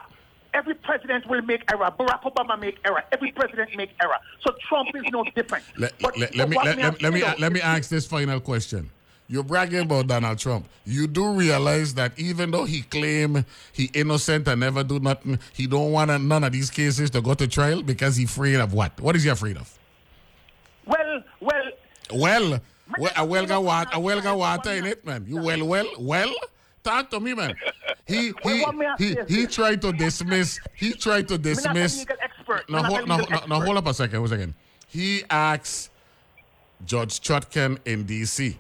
[SPEAKER 11] Every president will make error. Barack Obama make error. Every president make error. So Trump is no different.
[SPEAKER 1] Let,
[SPEAKER 11] But-
[SPEAKER 1] let, let me let,
[SPEAKER 11] me
[SPEAKER 1] let, let me let me ask this final question. You're bragging about Donald Trump. You do realize that even though he claim he innocent and never do nothing, he don't want none of these cases to go to trial because he afraid of what? What is he afraid of?
[SPEAKER 11] Well, well,
[SPEAKER 1] Well, well, a well got water, a well got water in it, man. You well, well, well. Talk to me, man. He he
[SPEAKER 11] what me ask
[SPEAKER 1] he he tried to dismiss. He tried to
[SPEAKER 11] Me not a
[SPEAKER 1] dismiss.
[SPEAKER 11] legal expert.
[SPEAKER 1] No,
[SPEAKER 11] Me not
[SPEAKER 1] hold, no,
[SPEAKER 11] legal
[SPEAKER 1] no, no, hold up a second, one second. He asked Judge Chutkan in D.C.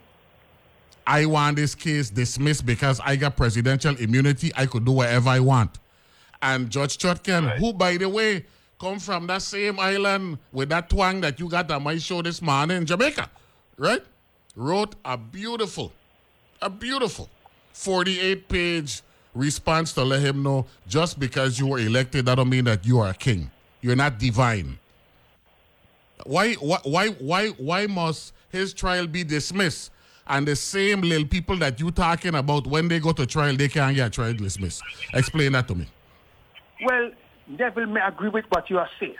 [SPEAKER 1] I want this case dismissed because I got presidential immunity. I could do whatever I want. And Judge Chutkan, who, by the way, come from that same island with that twang that you got on my show this morning in Jamaica, right? Wrote a beautiful, a beautiful 48 page response to let him know just because you were elected, that don't mean that you are a king. You're not divine. Why, why, why, why, why must his trial be dismissed? And the same little people that you talking about, when they go to trial, they can't get trial dismissed. Explain that to me.
[SPEAKER 11] Well, Neville may agree with what you are saying.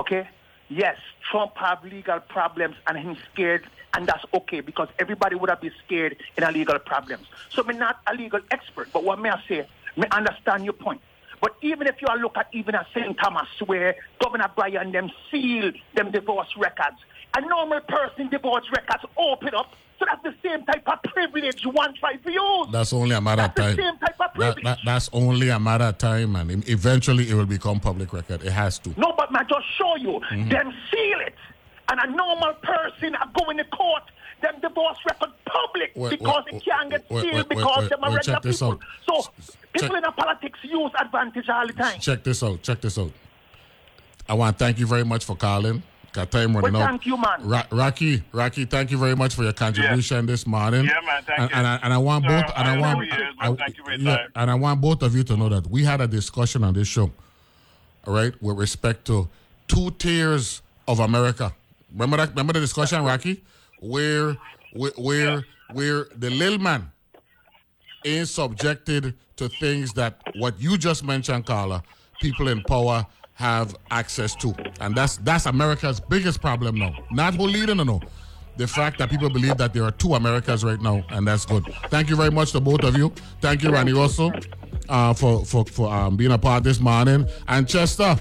[SPEAKER 11] Okay? Yes, Trump have legal problems and he's scared, and that's okay because everybody would have been scared in a legal problems. So I'm not a legal expert, but what may I say, may understand your point. But even if you are look at even at St. Thomas where Governor Bryan them seal them divorce records, a normal person divorce records open up. So that's the same type of privilege you want try to use.
[SPEAKER 1] That's only a matter of
[SPEAKER 11] That's the
[SPEAKER 1] time.
[SPEAKER 11] same type of privilege.
[SPEAKER 1] that, that's only a matter of time, and eventually it will become public record. It has to.
[SPEAKER 11] No, but I just show you.
[SPEAKER 1] Mhm.
[SPEAKER 11] Them seal it. And a normal person are going to court, them divorce record public
[SPEAKER 1] Wait,
[SPEAKER 11] because
[SPEAKER 1] wait,
[SPEAKER 11] it can't get
[SPEAKER 1] wait,
[SPEAKER 11] sealed because
[SPEAKER 1] wait,
[SPEAKER 11] them are regular
[SPEAKER 1] check
[SPEAKER 11] people.
[SPEAKER 1] out.
[SPEAKER 11] So people in the politics use advantage all the time.
[SPEAKER 1] Check this out. Check this out. I want to thank you very much for calling. Got time running
[SPEAKER 11] Well,
[SPEAKER 1] out.
[SPEAKER 11] thank you, man.
[SPEAKER 1] Ra- Rocky, Rocky, thank you very much for your contribution this morning.
[SPEAKER 2] Yeah, man, thank
[SPEAKER 1] and,
[SPEAKER 2] you.
[SPEAKER 1] And I, and I want
[SPEAKER 2] Sir,
[SPEAKER 1] both. And
[SPEAKER 2] I
[SPEAKER 1] I, want.
[SPEAKER 2] is,
[SPEAKER 1] I-
[SPEAKER 2] thank you for your
[SPEAKER 1] yeah,
[SPEAKER 2] time.
[SPEAKER 1] and I want both of you to know that we had a discussion on this show. All right, with respect to two tiers of America. Remember that? Remember the discussion, Rocky, where where where, where the little man is subjected to things that what you just mentioned, Carla, people in power have access to. And that's that's America's biggest problem now. Not who leading, no, no. The fact that people believe that there are two Americas right now, and that's good. Thank you very much to both of you. Thank you, Randy Russell, uh, for for for um, being a part this morning. And Chester,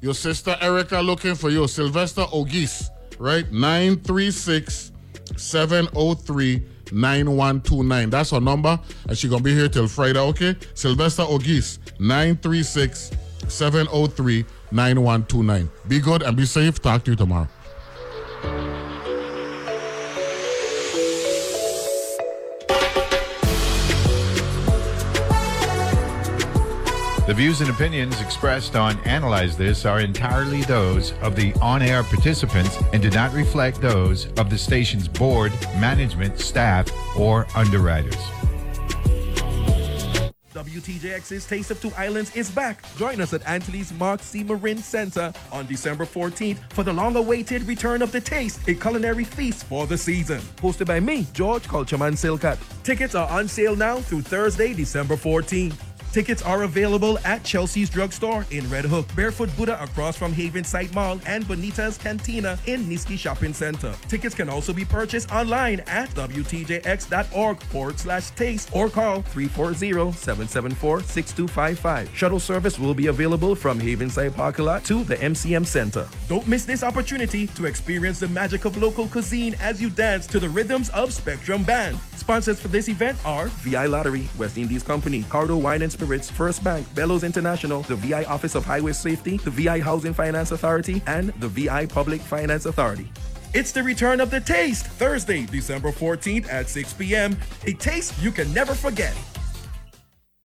[SPEAKER 1] your sister Erica looking for you. Sylvester Ogis, right? 936 703 9129. That's her number, and she's gonna be here till Friday, okay? Sylvester Ogis, 936 703 9129. Be good and be safe. Talk to you tomorrow.
[SPEAKER 18] The views and opinions expressed on Analyze This are entirely those of the on air participants and do not reflect those of the station's board, management, staff, or underwriters.
[SPEAKER 19] WTJX's Taste of Two Islands is back. Join us at Antilles Mark C. Marin Center on December 14th for the long-awaited return of the taste, a culinary feast for the season. Hosted by me, George Culturman Silkat. Tickets are on sale now through Thursday, December 14th. Tickets are available at Chelsea's Drugstore in Red Hook, Barefoot Buddha across from Havensight Mall, and Bonita's Cantina in Nisky Shopping Center. Tickets can also be purchased online at WTJX.org forward slash taste or call 340-774-6255. Shuttle service will be available from Havensight Parking Lot to the MCM Center. Don't miss this opportunity to experience the magic of local cuisine as you dance to the rhythms of Spectrum Band. Sponsors for this event are VI Lottery, West Indies Company, Cardo Wine and Spirits, First Bank, Bellows International, the VI Office of Highway Safety, the VI Housing Finance Authority, and the VI Public Finance Authority. It's the return of the taste, Thursday, December 14th at 6 p.m. A taste you can never forget.